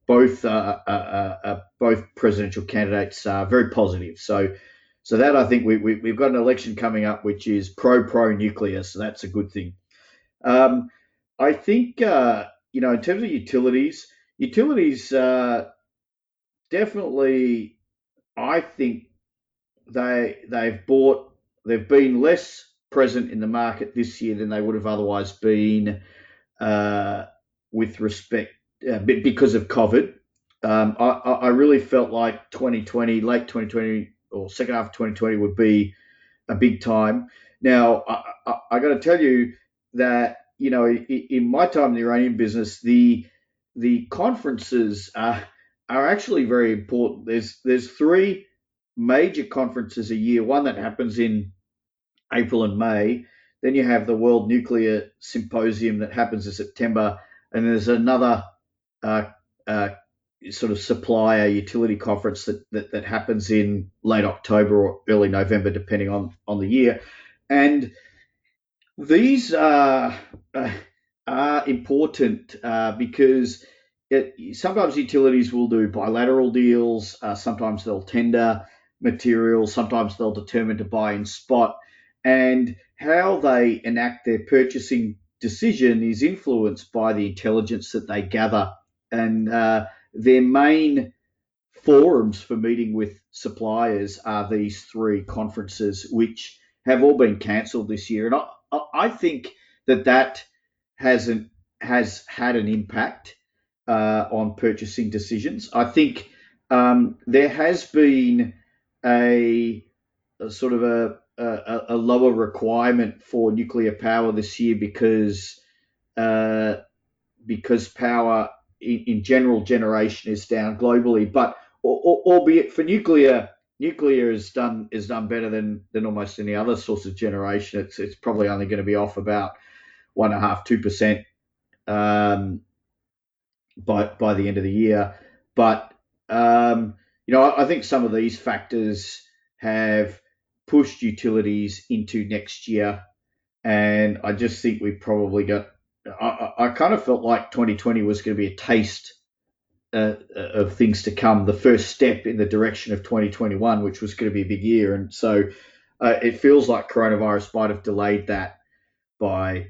both uh, uh, uh, uh both presidential candidates are very positive. So so that I think we, we have got an election coming up which is pro pro nuclear. So that's a good thing. Um, I think uh, you know in terms of utilities, utilities definitely I think they they've bought they've been less present in the market this year than they would have otherwise been uh, with respect uh, because of COVID. Um, I, I really felt like 2020, late 2020 or second half of 2020 would be a big time. Now I, I, I got to tell you that you know in, in my time in the uranium business, the the conferences are are actually very important. There's there's three major conferences a year. One that happens in April and May. Then you have the World Nuclear Symposium that happens in September, and there's another uh, uh, sort of supplier utility conference that, that, that happens in late October or early November, depending on on the year. And these are, uh, are important uh, because it, sometimes utilities will do bilateral deals, uh, sometimes they'll tender materials, sometimes they'll determine to buy in spot, and how they enact their purchasing decision is influenced by the intelligence that they gather. And uh, their main forums for meeting with suppliers are these three conferences, which have all been cancelled this year. And I, I think that that hasn't has had an impact uh, on purchasing decisions. I think um, there has been a, a sort of a, a, a, lower requirement for nuclear power this year because uh, because power in, in, general generation is down globally, but albeit for nuclear nuclear has done is done better than than almost any other source of generation. It's it's probably only going to be off about one and a half two percent um, by by the end of the year. But um, you know, I, I think some of these factors have pushed utilities into next year, and I just think we probably got. I, I kind of felt like 2020 was going to be a taste uh, of things to come, the first step in the direction of 2021, which was going to be a big year. And so uh, it feels like coronavirus might have delayed that by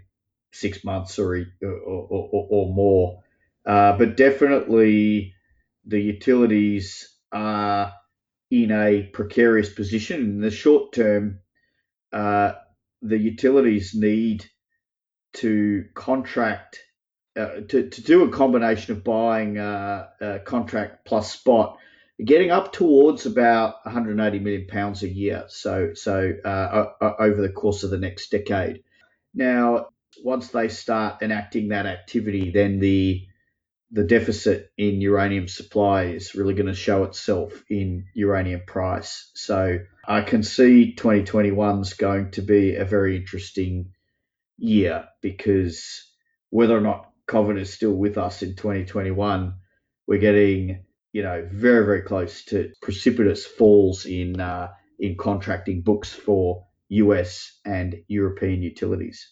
six months or, or, or, or more. Uh, but definitely the utilities are in a precarious position. In the short term, uh, the utilities need to contract uh, to, to do a combination of buying uh, contract plus spot, getting up towards about 180 million pounds a year. So so uh, over the course of the next decade. Now, once they start enacting that activity, then the the deficit in uranium supply is really going to show itself in uranium price. So I can see 2021 is going to be a very interesting year because whether or not COVID is still with us in 2021, we're getting you know very very close to precipitous falls in uh, in contracting books for US and European utilities.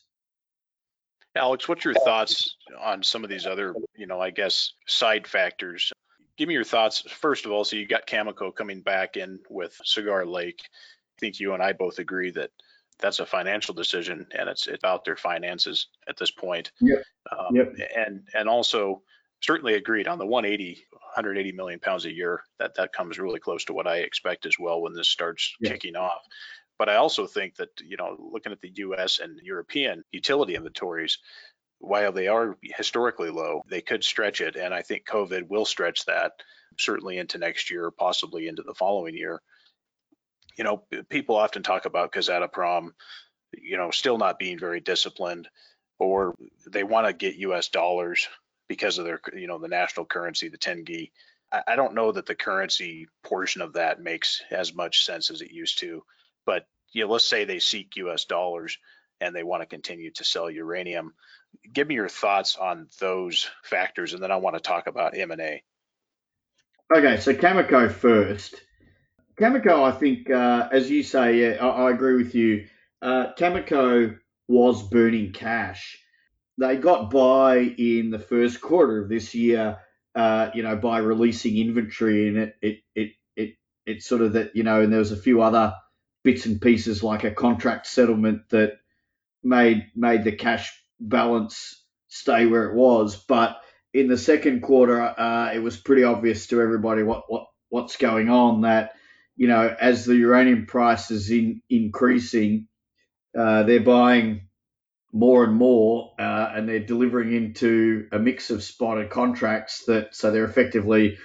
Alex, what's your thoughts on some of these other, you know, I guess side factors? Give me your thoughts first of all. So you got Cameco coming back in with Cigar Lake. I think you and I both agree that that's a financial decision and it's it's about their finances at this point. Yeah. Um, yep. And and also certainly agreed on the 180 180 million pounds a year that that comes really close to what I expect as well when this starts yeah. kicking off. But I also think that you know looking at the U.S. and European utility inventories, while they are historically low, they could stretch it, and I think COVID will stretch that certainly into next year, possibly into the following year you know, people often talk about Kazatomprom, you know, still not being very disciplined, or they want to get U.S. dollars because of their, you know, the national currency, the tenge. I don't know that the currency portion of that makes as much sense as it used to, but you know, let's say they seek U.S. dollars and they want to continue to sell uranium. Give me your thoughts on those factors, and then I want to talk about M&A. Okay, so Cameco first. Cameco, I think, uh, as you say, yeah, I, I agree with you. Uh, Cameco was burning cash. They got by in the first quarter of this year, uh, you know, by releasing inventory, and it, it, it, it, it sort of that, you know, and there was a few other bits and pieces like a contract settlement that made made the cash balance stay where it was. But in the second quarter, uh, it was pretty obvious to everybody what, what what's going on that you know, as the uranium price is in, increasing, uh, they're buying more and more, uh, and they're delivering into a mix of spotted contracts that so they're effectively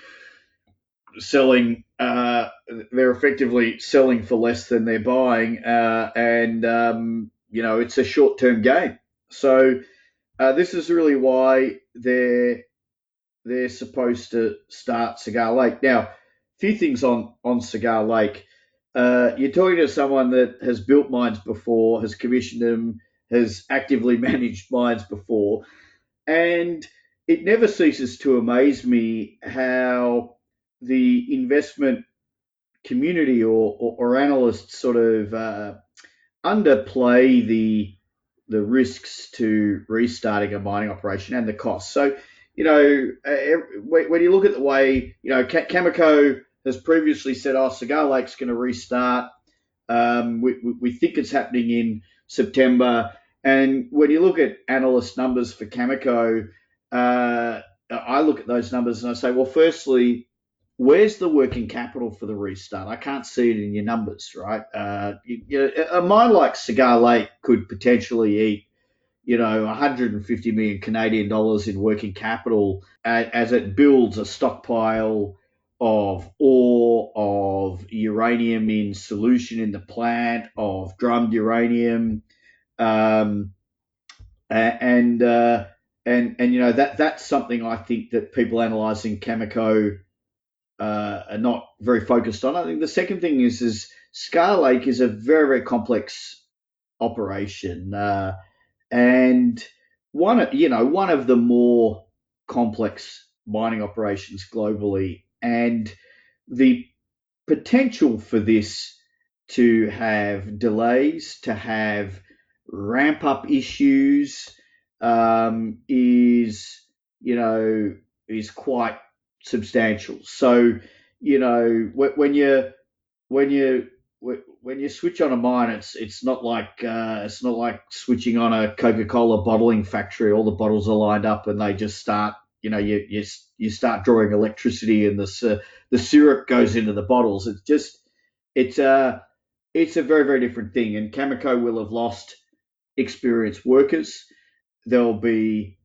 selling. Uh, they're effectively selling for less than they're buying, uh, and um, you know it's a short-term game. So uh, this is really why they're they're supposed to start Cigar Lake now a few things on on Cigar Lake. Uh, you're talking to someone that has built mines before, has commissioned them, has actively managed mines before, and it never ceases to amaze me how the investment community or, or, or analysts sort of uh, underplay the the risks to restarting a mining operation and the costs. So you know, uh, when you look at the way, you know, Cameco has previously said, oh, Cigar Lake's going to restart. Um, we, we, think it's happening in September. And when you look at analyst numbers for Cameco, uh, I look at those numbers and I say, well, firstly, where's the working capital for the restart? I can't see it in your numbers, right? Uh, you, you know, a mine like Cigar Lake could potentially eat you know, 150 million Canadian dollars in working capital as it builds a stockpile of ore, of uranium in solution in the plant, of drummed uranium, um, and uh, and and you know that that's something I think that people analysing Cameco uh, are not very focused on. I think the second thing is is Cigar Lake is a very very complex operation, uh, and one you know one of the more complex mining operations globally, and the potential for this to have delays, to have ramp up issues, um, is you know is quite substantial. So you know when you when you when you switch on a mine, it's it's not like uh, it's not like switching on a Coca-Cola bottling factory. All the bottles are lined up and they just start. You know, you you, you start drawing electricity and the the syrup goes into the bottles. It's just it's a it's a very very different thing. And Cameco will have lost experienced workers. There'll be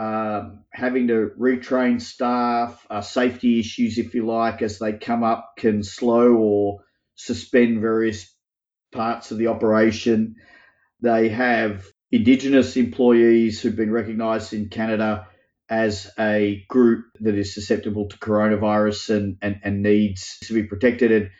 um, having to retrain staff, uh, safety issues, if you like, as they come up, can slow or suspend various parts of the operation. They have Indigenous employees who've been recognised in Canada as a group that is susceptible to coronavirus and, and, and needs to be protected. And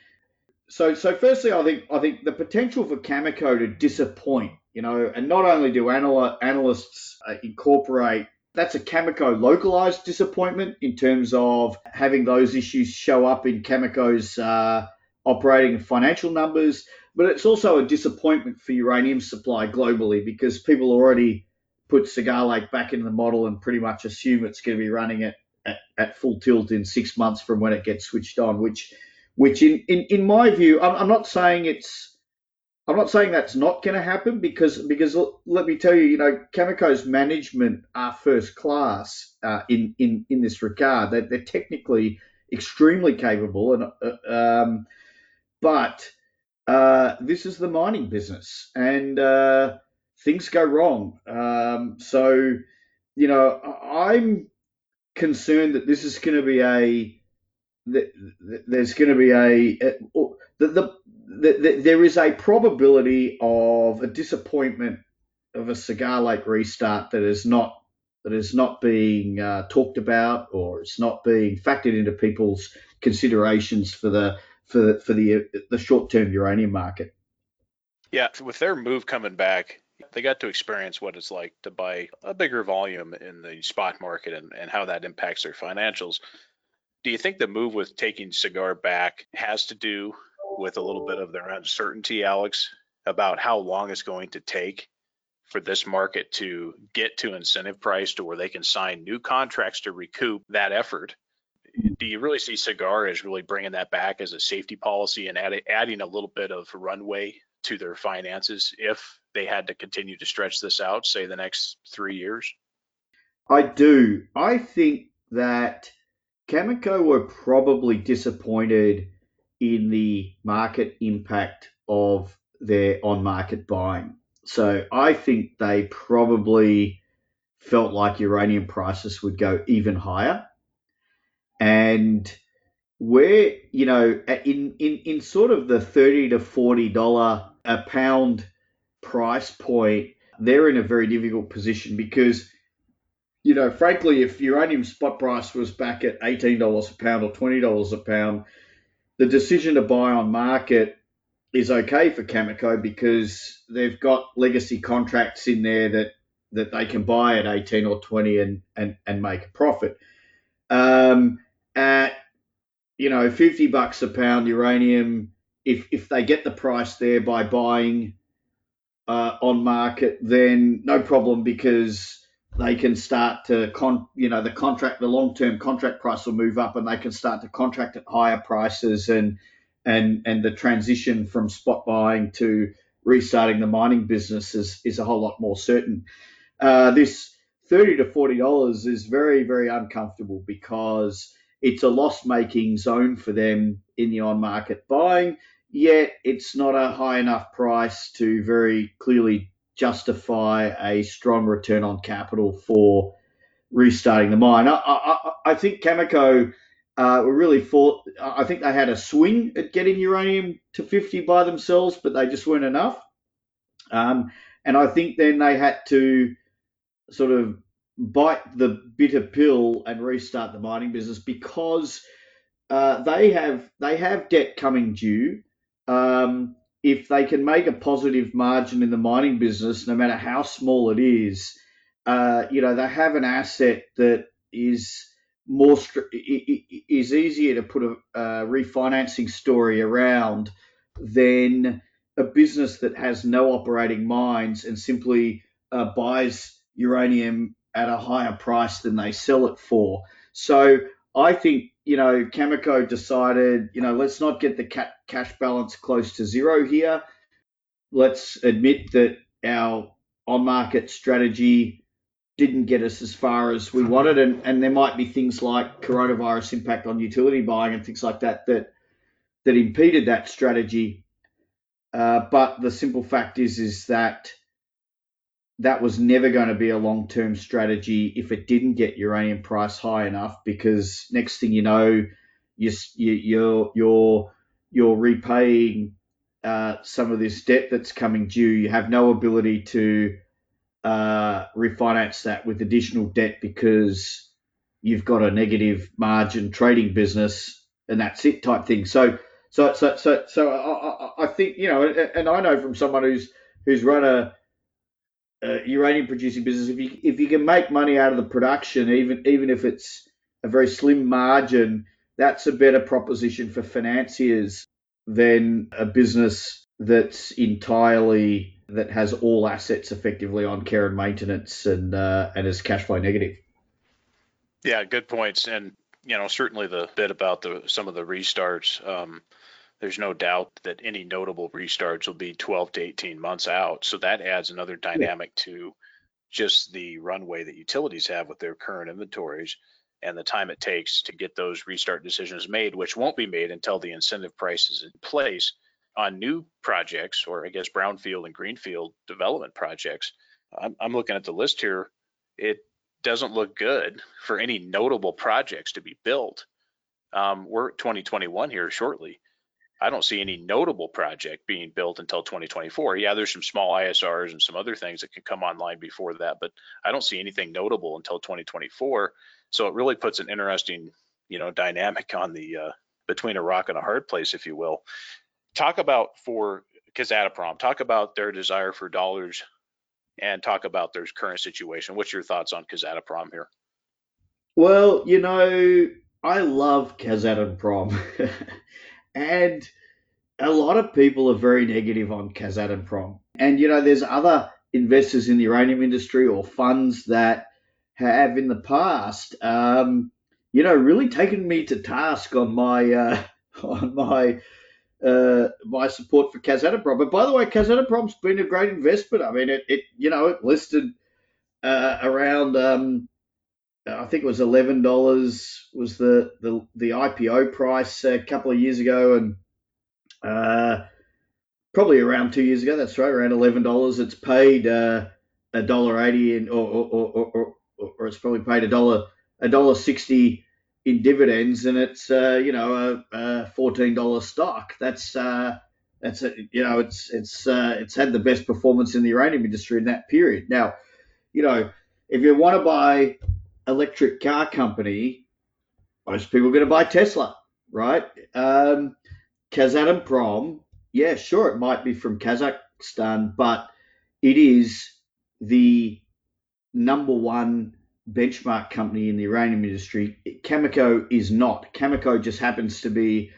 so, so firstly, I think I think the potential for Cameco to disappoint, you know, and not only do anal- analysts uh, incorporate that's a Cameco localized disappointment in terms of having those issues show up in Cameco's uh, operating and financial numbers, but it's also a disappointment for uranium supply globally because people already put Cigar Lake back into the model and pretty much assume it's going to be running at, at, at full tilt in six months from when it gets switched on, which which in, in, in my view, I'm, I'm not saying it's I'm not saying that's not going to happen because because let me tell you, you know, Cameco's management are first class uh, in in in this regard. They're, they're technically extremely capable, and uh, um, but uh, this is the mining business, and uh, things go wrong. Um, so, you know, I'm concerned that this is going to be a that, there's going to be a, a the, the, the, there is a probability of a disappointment of a Cigar Lake restart that is not that is not being uh, talked about or it's not being factored into people's considerations for the for for the the short term uranium market. Yeah, with their move coming back, they got to experience what it's like to buy a bigger volume in the spot market and, and how that impacts their financials. Do you think the move with taking Cigar back has to do with a little bit of their uncertainty, Alex, about how long it's going to take for this market to get to incentive price to where they can sign new contracts to recoup that effort? Do you really see Cigar as really bringing that back as a safety policy and add, adding a little bit of runway to their finances if they had to continue to stretch this out, say the next three years? I do. I think that Cameco were probably disappointed in the market impact of their on market buying. So I think they probably felt like uranium prices would go even higher. And where, you know, in, in, in sort of the 30 to $40 a pound price point, they're in a very difficult position because, you know, frankly, if uranium spot price was back at $18 a pound or $20 a pound, the decision to buy on market is okay for Cameco because they've got legacy contracts in there that that they can buy at 18 or 20 and and, and make a profit. Um, at you know 50 bucks a pound uranium, if if they get the price there by buying uh, on market, then no problem because they can start to con you know the contract the long term contract price will move up and they can start to contract at higher prices and and and the transition from spot buying to restarting the mining business is is a whole lot more certain. Uh, this thirty to forty dollars is very very uncomfortable because it's a loss making zone for them in the on market buying. Yet it's not a high enough price to very clearly justify a strong return on capital for restarting the mine. I, I, I think Cameco uh, were really thought. I think they had a swing at getting uranium to 50 by themselves, but they just weren't enough. Um, and I think then they had to sort of bite the bitter pill and restart the mining business because uh, they have they have debt coming due. Um, if they can make a positive margin in the mining business, no matter how small it is, uh, you know they have an asset that is more is easier to put a, a refinancing story around than a business that has no operating mines and simply uh, buys uranium at a higher price than they sell it for. So I think you know Cameco decided you know let's not get the ca- cash balance close to zero here. Let's admit that our on-market strategy didn't get us as far as we wanted, and, and there might be things like coronavirus impact on utility buying and things like that that that impeded that strategy. Uh, but the simple fact is is that that was never going to be a long-term strategy if it didn't get uranium price high enough because next thing you know you, you're you're you're repaying uh, some of this debt that's coming due you have no ability to uh, refinance that with additional debt because you've got a negative margin trading business and that's it type thing. So, so, so, so, so I, I think you know, and I know from someone who's who's run a, a uranium producing business, if you if you can make money out of the production, even even if it's a very slim margin, that's a better proposition for financiers than a business that's entirely that has all assets effectively on care and maintenance and uh, and is cash flow negative. Yeah, good points. And you know, certainly the bit about the some of the restarts. Um, there's no doubt that any notable restarts will be 12 to 18 months out. So that adds another dynamic to just the runway that utilities have with their current inventories and the time it takes to get those restart decisions made, which won't be made until the incentive price is in place on new projects, or I guess brownfield and greenfield development projects, I'm, I'm looking at the list here. It doesn't look good for any notable projects to be built. Um, we're 2021 here shortly. I don't see any notable project being built until 2024. Yeah, there's some small ISRs and some other things that can come online before that, but I don't see anything notable until 2024. So it really puts an interesting, you know, dynamic on the uh, between a rock and a hard place, if you will talk about for Kazatomprom, talk about their desire for dollars and talk about their current situation. What's your thoughts on Kazatomprom here? Well, you know, I love Kazatomprom, and a lot of people are very negative on Kazatomprom. And, you know, there's other investors in the uranium industry or funds that have in the past, um, you know, really taken me to task on my, uh, on my uh, my support for Kazatomprom. But by the way, Kazatomprom's been a great investment. I mean, it, it you know it listed uh, around um, I think it was eleven dollars was the, the the IPO price a couple of years ago, and uh, probably around two years ago. That's right, around eleven dollars. It's paid uh, a dollar eighty, or or, or, or, or it's probably paid a dollar a dollar sixty in dividends, and it's uh, you know a, a fourteen dollar stock. That's uh, that's a, you know it's it's uh, it's had the best performance in the uranium industry in that period. Now, you know if you want to buy electric car company, most people are going to buy Tesla, right? Um, Kazatomprom, yeah, sure, it might be from Kazakhstan, but it is the number one benchmark company in the uranium industry. Cameco is not. Cameco just happens to be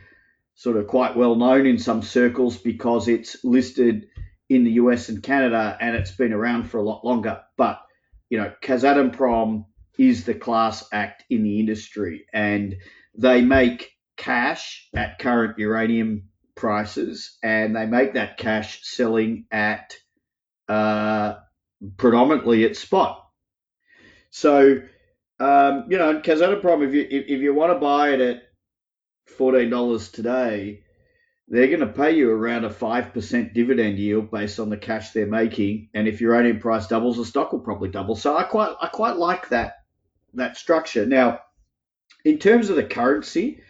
sort of quite well known in some circles because it's listed in the US and Canada and it's been around for a lot longer. But, you know, Kazatomprom is the class act in the industry and they make cash at current uranium prices and they make that cash selling at uh, predominantly at spot. So, um, you know, Kazatomprom, if you if, if you want to buy it at fourteen dollars today, they're going to pay you around a five percent dividend yield based on the cash they're making. And if uranium price doubles, the stock will probably double. So I quite I quite like that that structure. Now, in terms of the currency,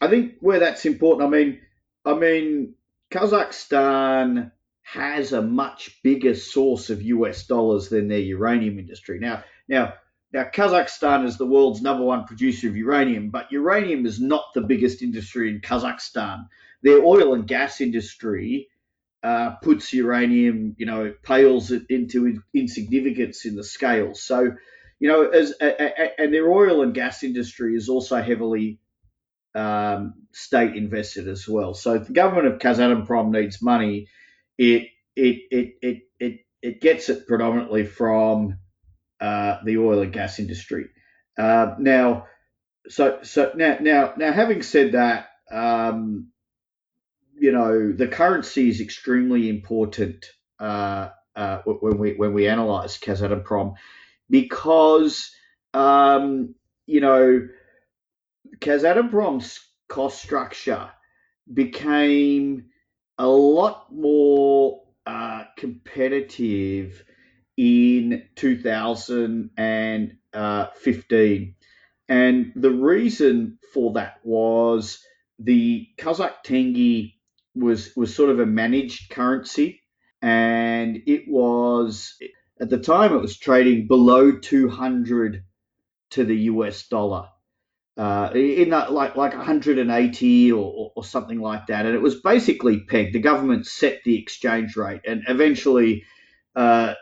I think where that's important. I mean, I mean, Kazakhstan has a much bigger source of US dollars than their uranium industry. Now, now now Kazakhstan is the world's number one producer of uranium, but uranium is not the biggest industry in Kazakhstan. Their oil and gas industry uh, puts uranium, you know, pales it into insignificance in the scale. So, you know, as and their oil and gas industry is also heavily um, state invested as well. So the government of Kazatomprom needs money. It it it it it it gets it predominantly from uh, the oil and gas industry. Uh, now, so so now now now having said that, um, you know the currency is extremely important uh, uh when we when we analyze Kazatomprom because um, you know Kazatomprom's cost structure became a lot more uh, competitive in 2015. And the reason for that was the Kazakh tenge was was sort of a managed currency, and it was at the time it was trading below 200 to the US dollar uh, in that like like 180 or, or, something like that, and it was basically pegged. The government set the exchange rate, and eventually, uh,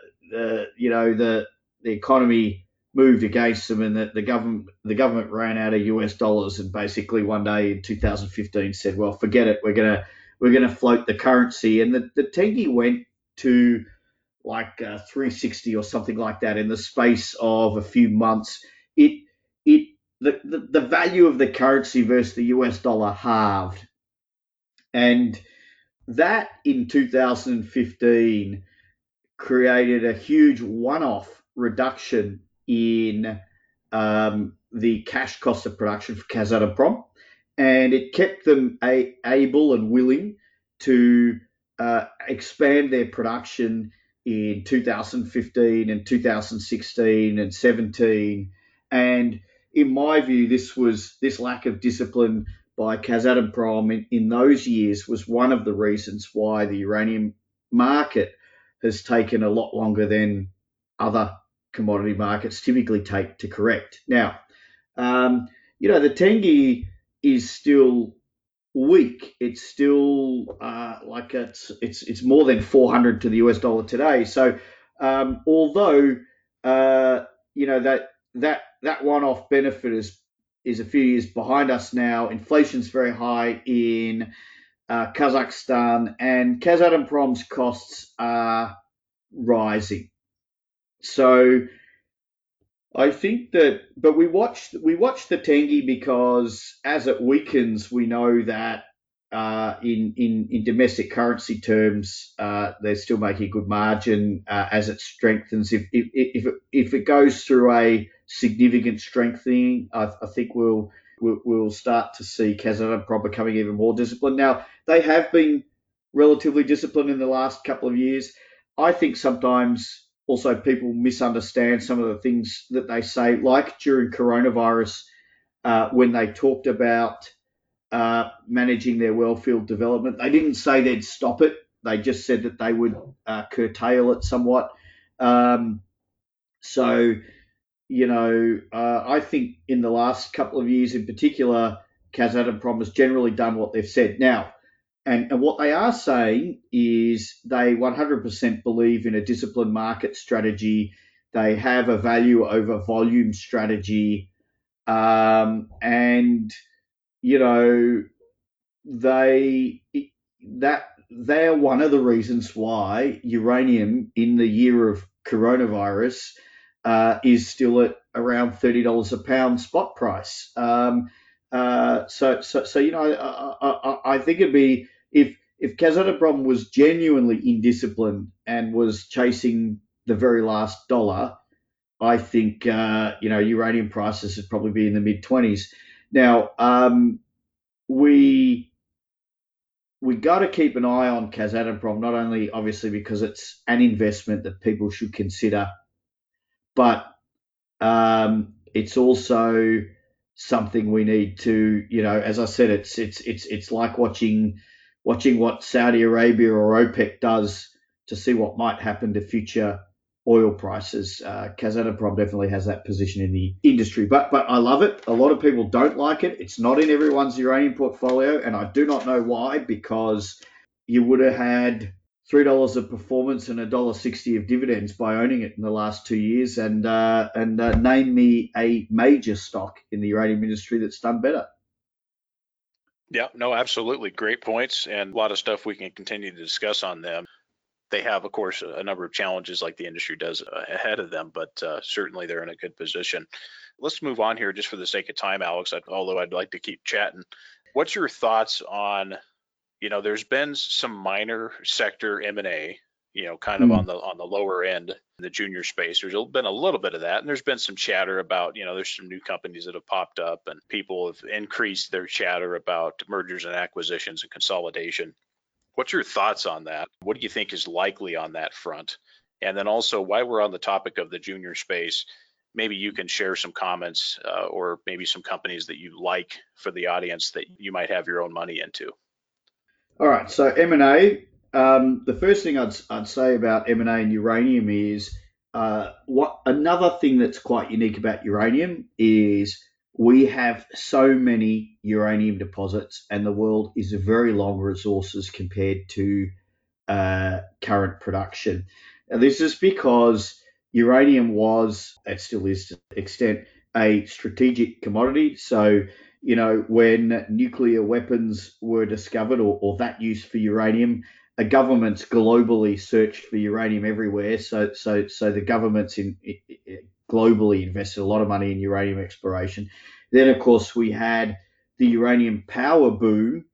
you know the the economy moved against them, and the, the government the government ran out of US dollars, and basically one day in 2015 said, "Well, forget it. We're gonna we're gonna float the currency," and the the tenge went to like uh, 360 or something like that in the space of a few months. It it the, the, the value of the currency versus the US dollar halved. And that in 2015 created a huge one off reduction in um, the cash cost of production for Kazatomprom. And it kept them a, able and willing to uh, expand their production in 2015 and 2016 and 17. And in my view, this was this lack of discipline by Kazatomprom in, in those years was one of the reasons why the uranium market has taken a lot longer than other commodity markets typically take to correct. Now, um, you know, the tenge is still weak. It's still uh, like it's it's it's more than 400 to the US dollar today. So, um, although uh, you know that that that one-off benefit is is a few years behind us now. Inflation's very high in uh, Kazakhstan, and Kazatomprom's costs are rising. So I think that, but we watch we watched the tenge because as it weakens, we know that uh, in, in in domestic currency terms, uh, they're still making a good margin uh, as it strengthens. If if if it, if it goes through a significant strengthening, I, I think we'll, we'll, start to see Kazatomprom becoming even more disciplined. Now they have been relatively disciplined in the last couple of years. I think sometimes also people misunderstand some of the things that they say, like during coronavirus uh, when they talked about uh, managing their well field development. They didn't say they'd stop it. They just said that they would uh, curtail it somewhat. Um, so, you know, uh, I think in the last couple of years in particular, Kazatomprom has generally done what they've said. Now, and, and what they are saying is they 100% believe in a disciplined market strategy. They have a value over volume strategy. Um, and you know, they that they're one of the reasons why uranium in the year of coronavirus uh, is still at around thirty dollars a pound spot price. Um, uh, so, so, so you know, I, I, I think it'd be if if Kazatomprom was genuinely indisciplined and was chasing the very last dollar, I think uh, you know uranium prices would probably be in the mid twenties. Now, um, we we got to keep an eye on Kazatomprom, not only obviously because it's an investment that people should consider, but um, it's also something we need to, you know, as I said, it's it's it's it's like watching watching what Saudi Arabia or OPEC does to see what might happen to future oil prices. Uh, Kazatomprom definitely has that position in the industry, but but I love it. A lot of people don't like it. It's not in everyone's uranium portfolio, and I do not know why because you would have had three dollars of performance and a dollar sixty of dividends by owning it in the last two years, and uh, and uh, name me a major stock in the uranium industry that's done better. Yeah, no, absolutely. Great points and a lot of stuff we can continue to discuss on them. They have, of course, a number of challenges like the industry does uh, ahead of them, but uh, certainly they're in a good position. Let's move on here just for the sake of time, Alex, although I'd like to keep chatting. What's your thoughts on you know, there's been some minor sector M&A, you know, kind of mm. on the on the lower end, in the junior space. There's been a little bit of that, and there's been some chatter about, you know, there's some new companies that have popped up, and people have increased their chatter about mergers and acquisitions and consolidation. What's your thoughts on that? What do you think is likely on that front? And then also, while we're on the topic of the junior space, maybe you can share some comments uh, or maybe some companies that you like for the audience that you might have your own money into. All right, so M&A, um, the first thing I'd, I'd say about M&A and uranium is uh, what another thing that's quite unique about uranium is we have so many uranium deposits and the world is very long resources compared to uh, current production. And this is because uranium was, it still is to extent, a strategic commodity. So you know, when nuclear weapons were discovered or, or that use for uranium, a governments globally searched for uranium everywhere. So, so, so the governments in, in, globally invested a lot of money in uranium exploration. Then, of course, we had the uranium power boom,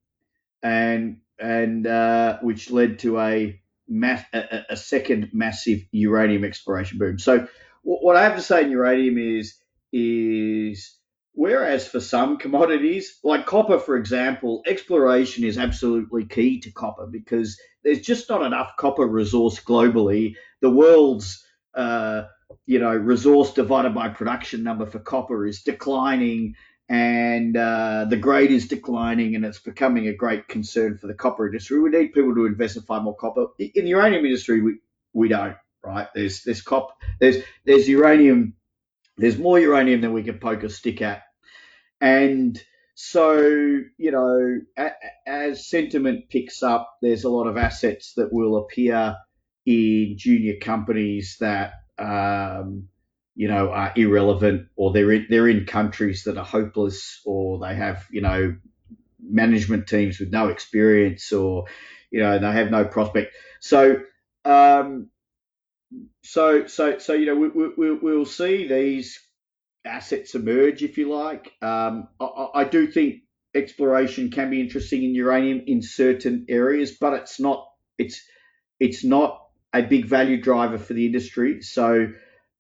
and and uh, which led to a, mass, a, a second massive uranium exploration boom. So, what I have to say in uranium is is Whereas for some commodities, like copper, for example, exploration is absolutely key to copper because there's just not enough copper resource globally. The world's uh, you know resource divided by production number for copper is declining, and uh, the grade is declining, and it's becoming a great concern for the copper industry. We need people to invest in find more copper. In the uranium industry, we we don't. Right? There's there's cop there's there's uranium there's more uranium than we can poke a stick at. And so, you know, as sentiment picks up, there's a lot of assets that will appear in junior companies that, um, you know, are irrelevant or they're in, they're in countries that are hopeless or they have, you know, management teams with no experience or, you know, they have no prospect. So, um, so, so, so, you know, we, we, we'll see these assets emerge, if you like. Um, I, I, do think exploration can be interesting in uranium in certain areas, but it's not. It's it's not a big value driver for the industry. So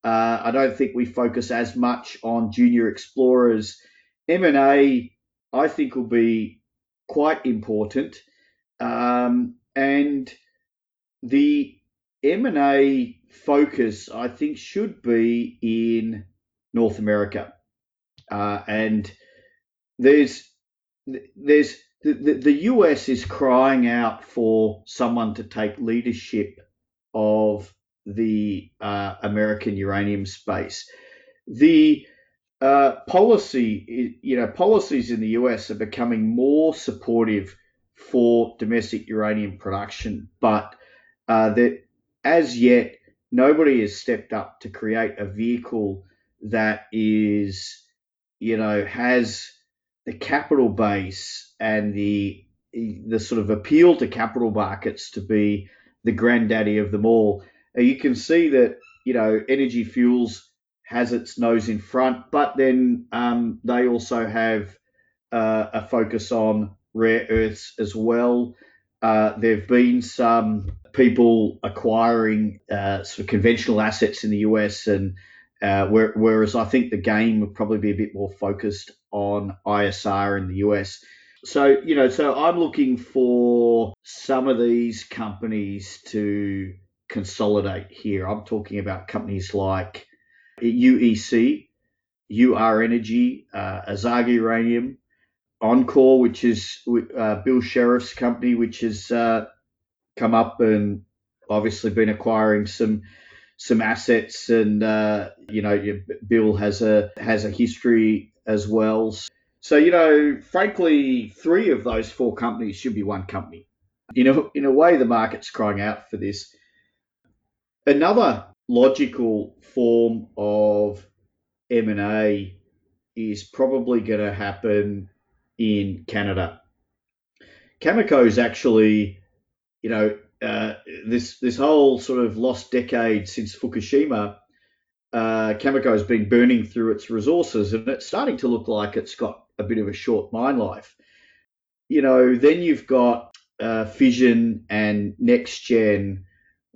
uh, I don't think we focus as much on junior explorers. M and A, I think, will be quite important, um, and the M and A focus, I think, should be in North America, uh, and there's there's the, the US is crying out for someone to take leadership of the uh, American uranium space. The uh, policy, you know, policies in the US are becoming more supportive for domestic uranium production, but uh, that as yet nobody has stepped up to create a vehicle that is, you know, has the capital base and the the sort of appeal to capital markets to be the granddaddy of them all. You can see that you know Energy Fuels has its nose in front, but then um, they also have uh, a focus on rare earths as well. Uh, there have been some people acquiring uh, sort of conventional assets in the US and uh, whereas I think the game would probably be a bit more focused on ISR in the US. So, you know, so I'm looking for some of these companies to consolidate here. I'm talking about companies like UEC, Ur-Energy, uh, Uranium, enCore, which is uh, Bill Sheriff's company, which has uh, come up and obviously been acquiring some some assets, and uh, you know, Bill has a has a history as well. So you know, frankly, three of those four companies should be one company. You know, in a way, the market's crying out for this. Another logical form of M and A is probably going to happen in Canada. Cameco is actually, you know, uh, this this whole sort of lost decade since Fukushima, uh, Cameco has been burning through its resources, and it's starting to look like it's got a bit of a short mine life. You know, then you've got uh, Fission and NexGen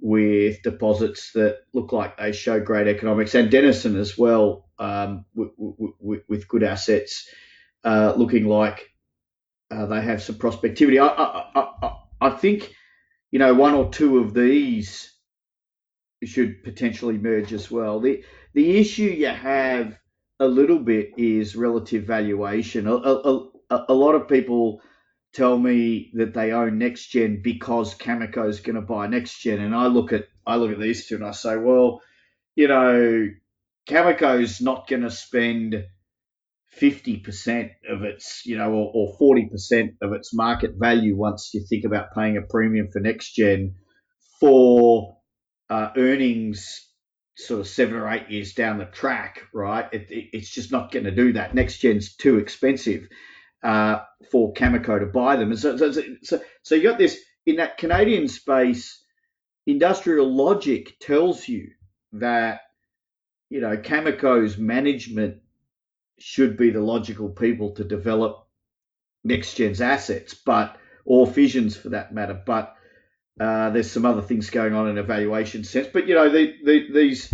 with deposits that look like they show great economics, and Denison as well um, with, with, with, good assets, uh, looking like uh, they have some prospectivity. I, I, I, I think you know, one or two of these should potentially merge as well. The the issue you have a little bit is relative valuation. A, a, a, a lot of people tell me that they own NexGen because Cameco is going to buy NexGen, and I look at I look at these two and I say, well, you know, Cameco is not going to spend 50% of its, you know, or, or 40% of its market value once you think about paying a premium for NexGen for uh, earnings sort of seven or eight years down the track, right? It, it, it's just not going to do that. NexGen's too expensive uh, for Cameco to buy them. And so, so, so, so you got this in that Canadian space, industrial logic tells you that, you know, Cameco's management should be the logical people to develop NexGen's assets, but or fissions for that matter. But uh, there's some other things going on in evaluation sense. But you know, the, the, these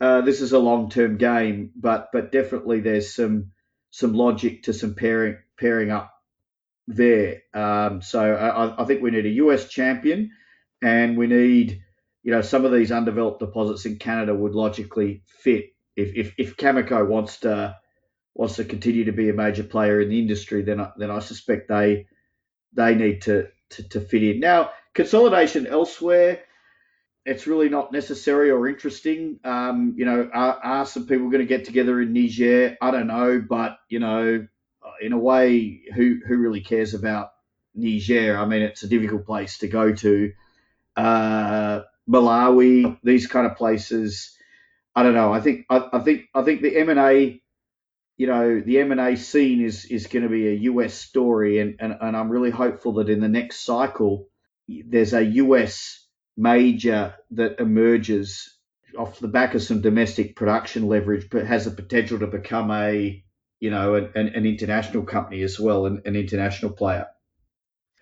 uh, this is a long term game, but but definitely there's some some logic to some pairing pairing up there. Um, so I, I think we need a US champion, and we need you know some of these undeveloped deposits in Canada would logically fit if if, if Cameco wants to wants to continue to be a major player in the industry, then I, then I suspect they they need to, to, to fit in. Now, consolidation elsewhere, it's really not necessary or interesting. Um, you know, are, are some people going to get together in Niger? I don't know, but you know, in a way, who who really cares about Niger? I mean, it's a difficult place to go to. Uh, Malawi, these kind of places. I don't know. I think I, I think I think the M and A you know the M&A scene is is going to be a US story and, and and I'm really hopeful that in the next cycle there's a US major that emerges off the back of some domestic production leverage but has the potential to become a you know an, an international company as well an, an international player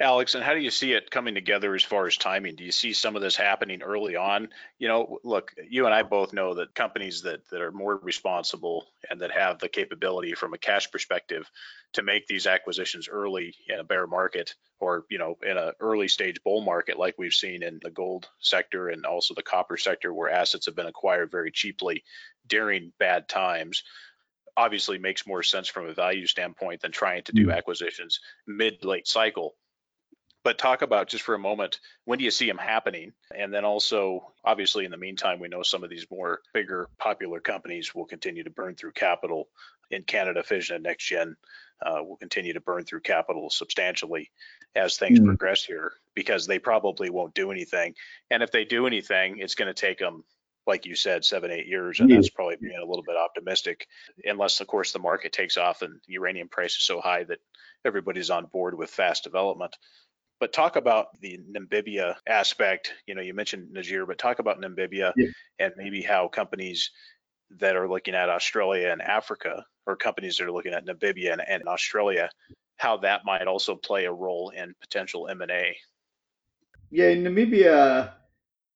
Alex, and how do you see it coming together as far as timing? Do you see some of this happening early on? You know, look, you and I both know that companies that, that are more responsible and that have the capability from a cash perspective to make these acquisitions early in a bear market or, you know, in an early stage bull market like we've seen in the gold sector and also the copper sector where assets have been acquired very cheaply during bad times obviously makes more sense from a value standpoint than trying to do mm. acquisitions mid late cycle but talk about just for a moment when do you see them happening? And then also obviously in the meantime we know some of these more bigger popular companies will continue to burn through capital. In canada fission and NexGen uh, will continue to burn through capital substantially as things mm. progress here because they probably won't do anything. And if they do anything it's going to take them like you said, seven, eight years, and that's probably being a little bit optimistic, unless of course the market takes off and uranium price is so high that everybody's on board with fast development. But talk about the Namibia aspect. You know, you mentioned Niger, but talk about Namibia yeah. and maybe how companies that are looking at Australia and Africa, or companies that are looking at Namibia and, and Australia, how that might also play a role in potential M&A. Yeah, in Namibia,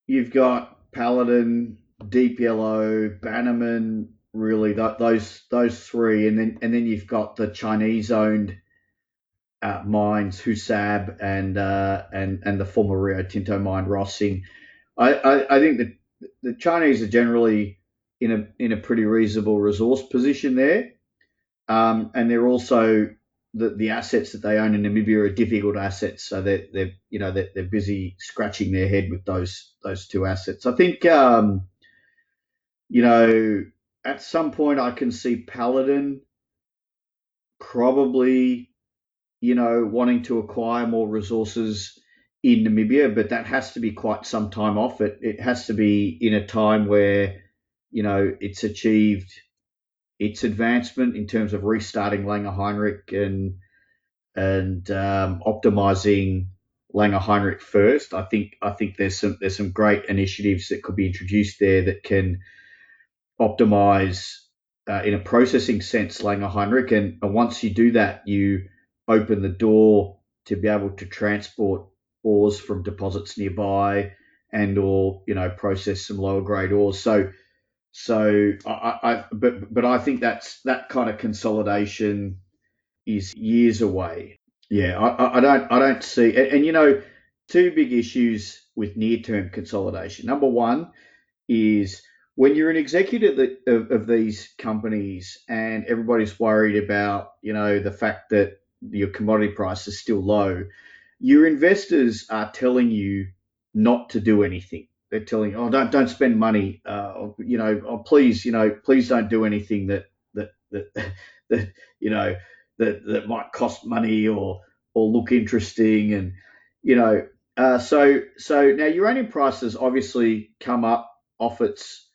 you've got Paladin, Deep Yellow, Bannerman, really those those three, and then and then you've got the Chinese owned uh, mines, Husab and uh, and and the former Rio Tinto mine Rossing. I, I, I think that the Chinese are generally in a in a pretty reasonable resource position there, um, and they're also the, the assets that they own in Namibia are difficult assets, so they're, they're you know they're, they're busy scratching their head with those those two assets. I think um, you know, at some point I can see Paladin probably, you know, wanting to acquire more resources in Namibia, but that has to be quite some time off. It it has to be in a time where, you know, it's achieved its advancement in terms of restarting Langer Heinrich and and um, optimizing Langer Heinrich first. I think I think there's some there's some great initiatives that could be introduced there that can optimize uh, in a processing sense Langer Heinrich, and, and once you do that, you open the door to be able to transport ores from deposits nearby and or you know process some lower grade ores. So so I, I but but I think that's that kind of consolidation is years away. Yeah, I, I don't I don't see and, and you know two big issues with near term consolidation. Number one is when you're an executive of, of, these companies and everybody's worried about you know the fact that your commodity price is still low, your investors are telling you not to do anything. They're telling you, oh, don't don't spend money. Uh, you know, oh, please, you know, please don't do anything that that that that you know that that might cost money or or look interesting. And you know, uh, so so now uranium prices obviously come up off its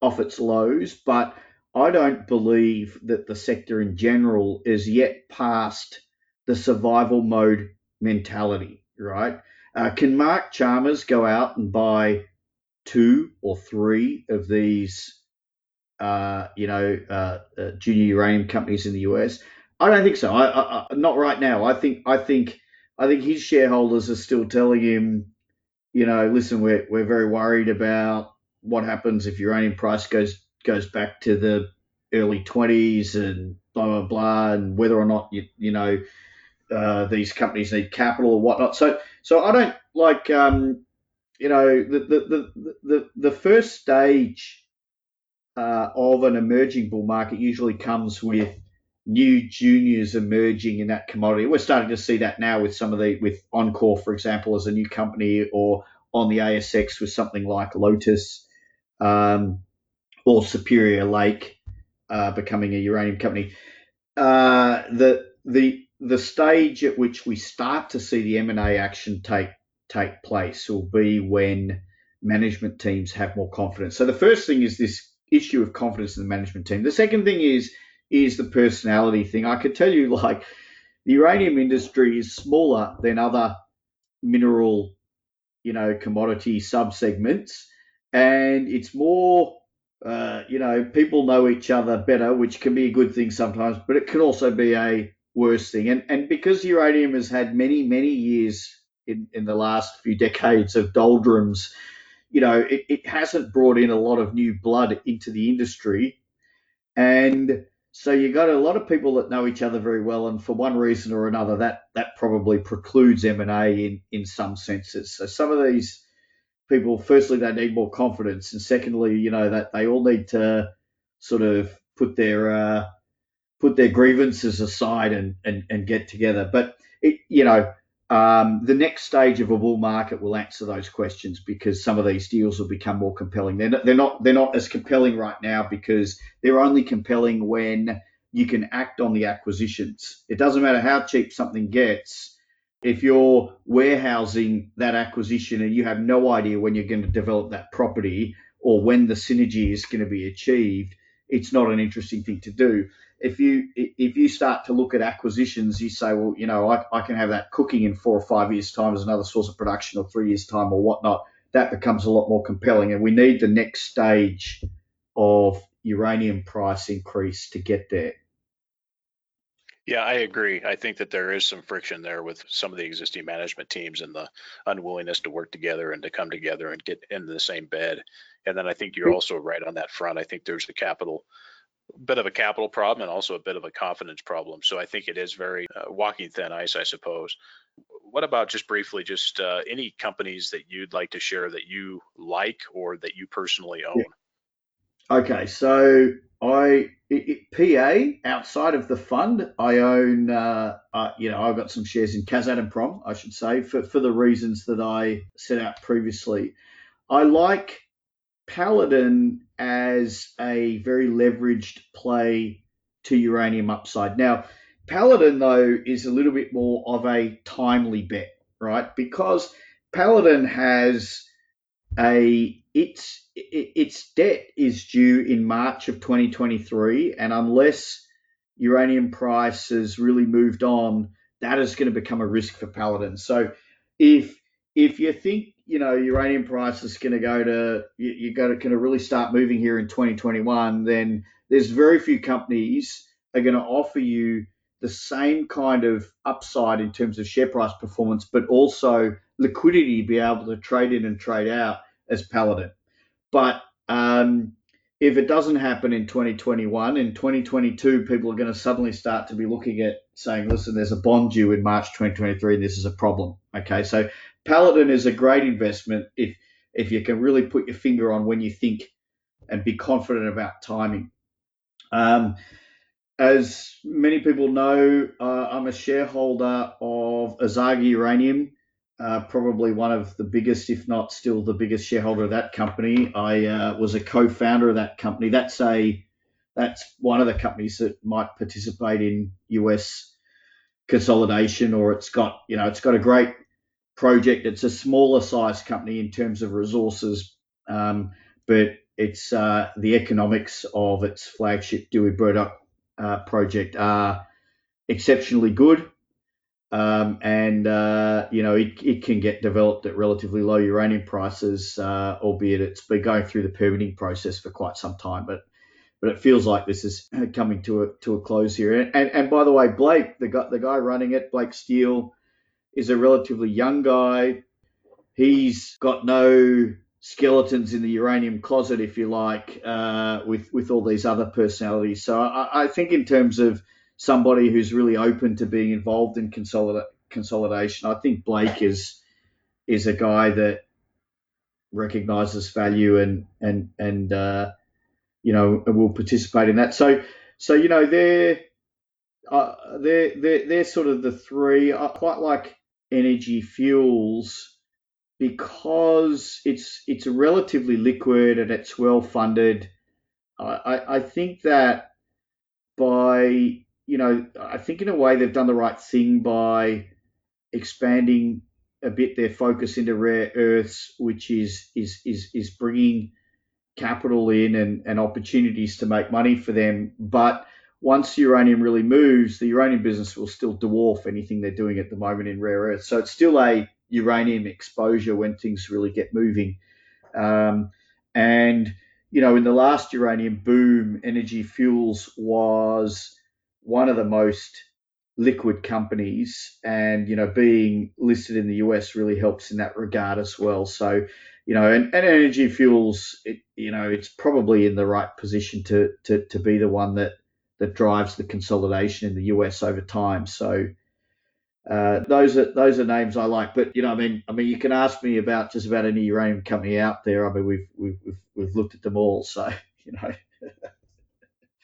off its lows, but I don't believe that the sector in general is yet past the survival mode mentality, right? Uh, can Mark Chalmers go out and buy two or three of these, uh, you know, uh, uh junior uranium companies in the US? I don't think so. I, I, not right now. I think I think I think his shareholders are still telling him, you know, listen, we're we're very worried about what happens if uranium price goes goes back to the early 20s and blah blah blah, and whether or not you you know uh, these companies need capital or whatnot. So, so I don't like, um, you know, the the the the, the first stage uh, of an emerging bull market usually comes with new juniors emerging in that commodity. We're starting to see that now with some of the with enCore, for example, as a new company, or on the ASX with something like Lotus um, or Superior Lake uh, becoming a uranium company. Uh, the the the stage at which we start to see the M&A action take take place will be when management teams have more confidence. So the first thing is this issue of confidence in the management team. The second thing is is the personality thing. I could tell you like the uranium industry is smaller than other mineral, you know, commodity subsegments, and it's more uh, you know, people know each other better, which can be a good thing sometimes, but it can also be a worst thing. And and because uranium has had many many years in in the last few decades of doldrums, you know, it, it hasn't brought in a lot of new blood into the industry, and so you got a lot of people that know each other very well, and for one reason or another, that that probably precludes M and A in in some senses. So some of these people, firstly, they need more confidence, and secondly, you know, that they all need to sort of put their uh, put their grievances aside and, and, and get together. But it, you know, um, the next stage of a bull market will answer those questions because some of these deals will become more compelling. They're not, they're not they're not as compelling right now because they're only compelling when you can act on the acquisitions. It doesn't matter how cheap something gets. If you're warehousing that acquisition and you have no idea when you're going to develop that property or when the synergy is going to be achieved, it's not an interesting thing to do if you if you start to look at acquisitions, you say, well, you know, I, I can have that cooking in four or five years' time as another source of production, or three years' time, or whatnot. That becomes a lot more compelling, and we need the next stage of uranium price increase to get there. Yeah, I agree. I think that there is some friction there with some of the existing management teams and the unwillingness to work together and to come together and get into the same bed. And then I think you're also right on that front. I think there's a capital bit of a capital problem and also a bit of a confidence problem. So I think it is very uh, walking thin ice, I suppose. What about just briefly, just uh, any companies that you'd like to share that you like or that you personally own? Yeah. Okay, so I it, it, PA outside of the fund, I own. Uh, uh, you know, I've got some shares in Kazatomprom, I should say, for for the reasons that I set out previously. I like Paladin as a very leveraged play to uranium upside. Now, Paladin, though, is a little bit more of a timely bet, right? Because Paladin has a its its debt is due in March of 2023, and unless uranium prices really moved on, that is going to become a risk for Paladin. So if if you think you know uranium price is going to go to you, you got to kind of really start moving here in 2021, then there's very few companies are going to offer you the same kind of upside in terms of share price performance, but also liquidity to be able to trade in and trade out as Paladin. But um, if it doesn't happen in 2021, in 2022, people are going to suddenly start to be looking at saying, listen, there's a bond due in March 2023 and this is a problem. Okay, so Paladin is a great investment if if you can really put your finger on when you think and be confident about timing. Um, as many people know, uh, I'm a shareholder of Azarga Uranium uh, probably one of the biggest, if not still the biggest shareholder of that company. I uh, was a co-founder of that company. That's a that's one of the companies that might participate in US consolidation, or it's got you know it's got a great project. It's a smaller size company in terms of resources, um, but it's uh, the economics of its flagship Dewey Burdock uh, project are exceptionally good. Um, and uh, you know it, it can get developed at relatively low uranium prices, uh, albeit it's been going through the permitting process for quite some time. But but it feels like this is coming to a to a close here. And and, and by the way, Blake, the guy the guy running it, Blake Steele, is a relatively young guy. He's got no skeletons in the uranium closet, if you like, uh, with with all these other personalities. So I, I think in terms of somebody who's really open to being involved in consolida- consolidation. I think Blake is is a guy that recognizes value and and and uh, you know will participate in that. So so you know they're uh, they're, they're they're sort of the three. I quite like energy fuels because it's it's relatively liquid and it's well funded. I, I think that by you know, I think in a way they've done the right thing by expanding a bit their focus into rare earths, which is is is is bringing capital in and, and opportunities to make money for them. But once uranium really moves, the uranium business will still dwarf anything they're doing at the moment in rare earths. So it's still a uranium exposure when things really get moving. Um, and you know, in the last uranium boom, Energy Fuels was one of the most liquid companies and you know being listed in the US really helps in that regard as well so you know and, and energy fuels it you know it's probably in the right position to, to to be the one that that drives the consolidation in the US over time so uh, those are those are names I like, but you know, I mean, I mean, you can ask me about just about any uranium company out there. I mean, we've we've we've, we've looked at them all, so you know.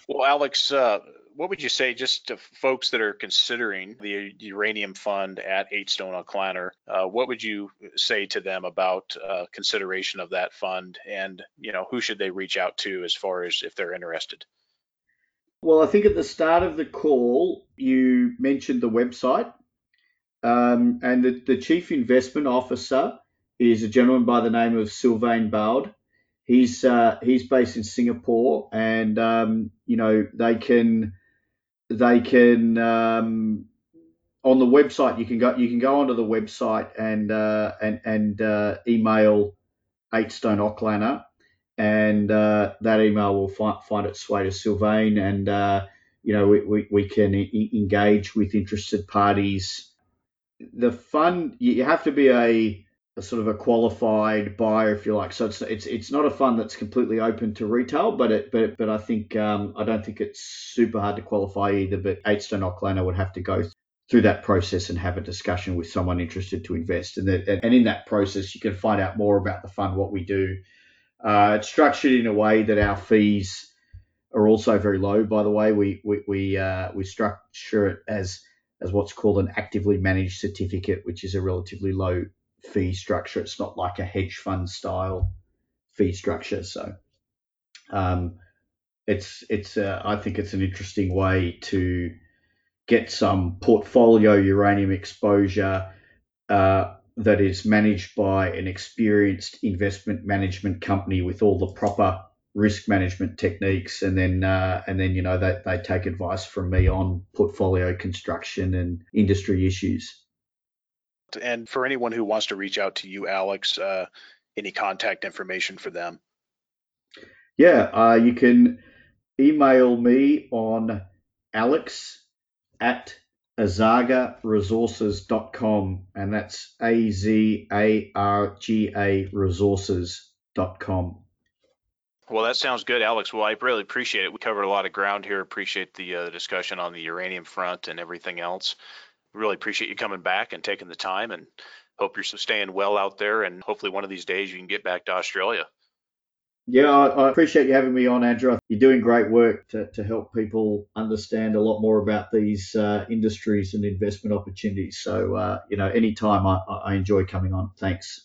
well, Alex, uh, what would you say just to folks that are considering the uranium fund at Eight Stone on Klannor? Uh, what would you say to them about uh, consideration of that fund, and you know who should they reach out to as far as if they're interested? Well, I think at the start of the call you mentioned the website, um, and the, the chief investment officer is a gentleman by the name of Sylvain Baud. He's uh, he's based in Singapore, and um, you know they can they can um, on the website you can go you can go onto the website and uh, and and uh, email eight stone Aucklanner and uh, that email will find, find its way to Sylvain and uh, you know we, we, we can engage with interested parties the fund you have to be a a sort of a qualified buyer, if you like. So it's it's it's not a fund that's completely open to retail, but it but but I think um, I don't think it's super hard to qualify either. But Eight Stone Auckland would have to go through that process and have a discussion with someone interested to invest. And that and in that process, you can find out more about the fund, what we do. Uh, it's structured in a way that our fees are also very low. By the way, we we we, uh, we structure it as as what's called an actively managed certificate, which is a relatively low fee structure. It's not like a hedge fund style fee structure. So um, it's it's uh, I think it's an interesting way to get some portfolio uranium exposure uh, that is managed by an experienced investment management company with all the proper risk management techniques, and then uh, and then you know they, they take advice from me on portfolio construction and industry issues. And for anyone who wants to reach out to you, Alex, uh, any contact information for them? Yeah, uh, you can email me on alex at azargaresources.com, and that's A Z A R G A resources.com. Well, that sounds good, Alex. Well, I really appreciate it. We covered a lot of ground here. Appreciate the uh, discussion on the uranium front and everything else. Really appreciate you coming back and taking the time and hope you're staying well out there. And hopefully, one of these days you can get back to Australia. Yeah, I, I appreciate you having me on, Andrew. You're doing great work to, to help people understand a lot more about these uh, industries and investment opportunities. So, uh, you know, anytime I, I enjoy coming on. Thanks.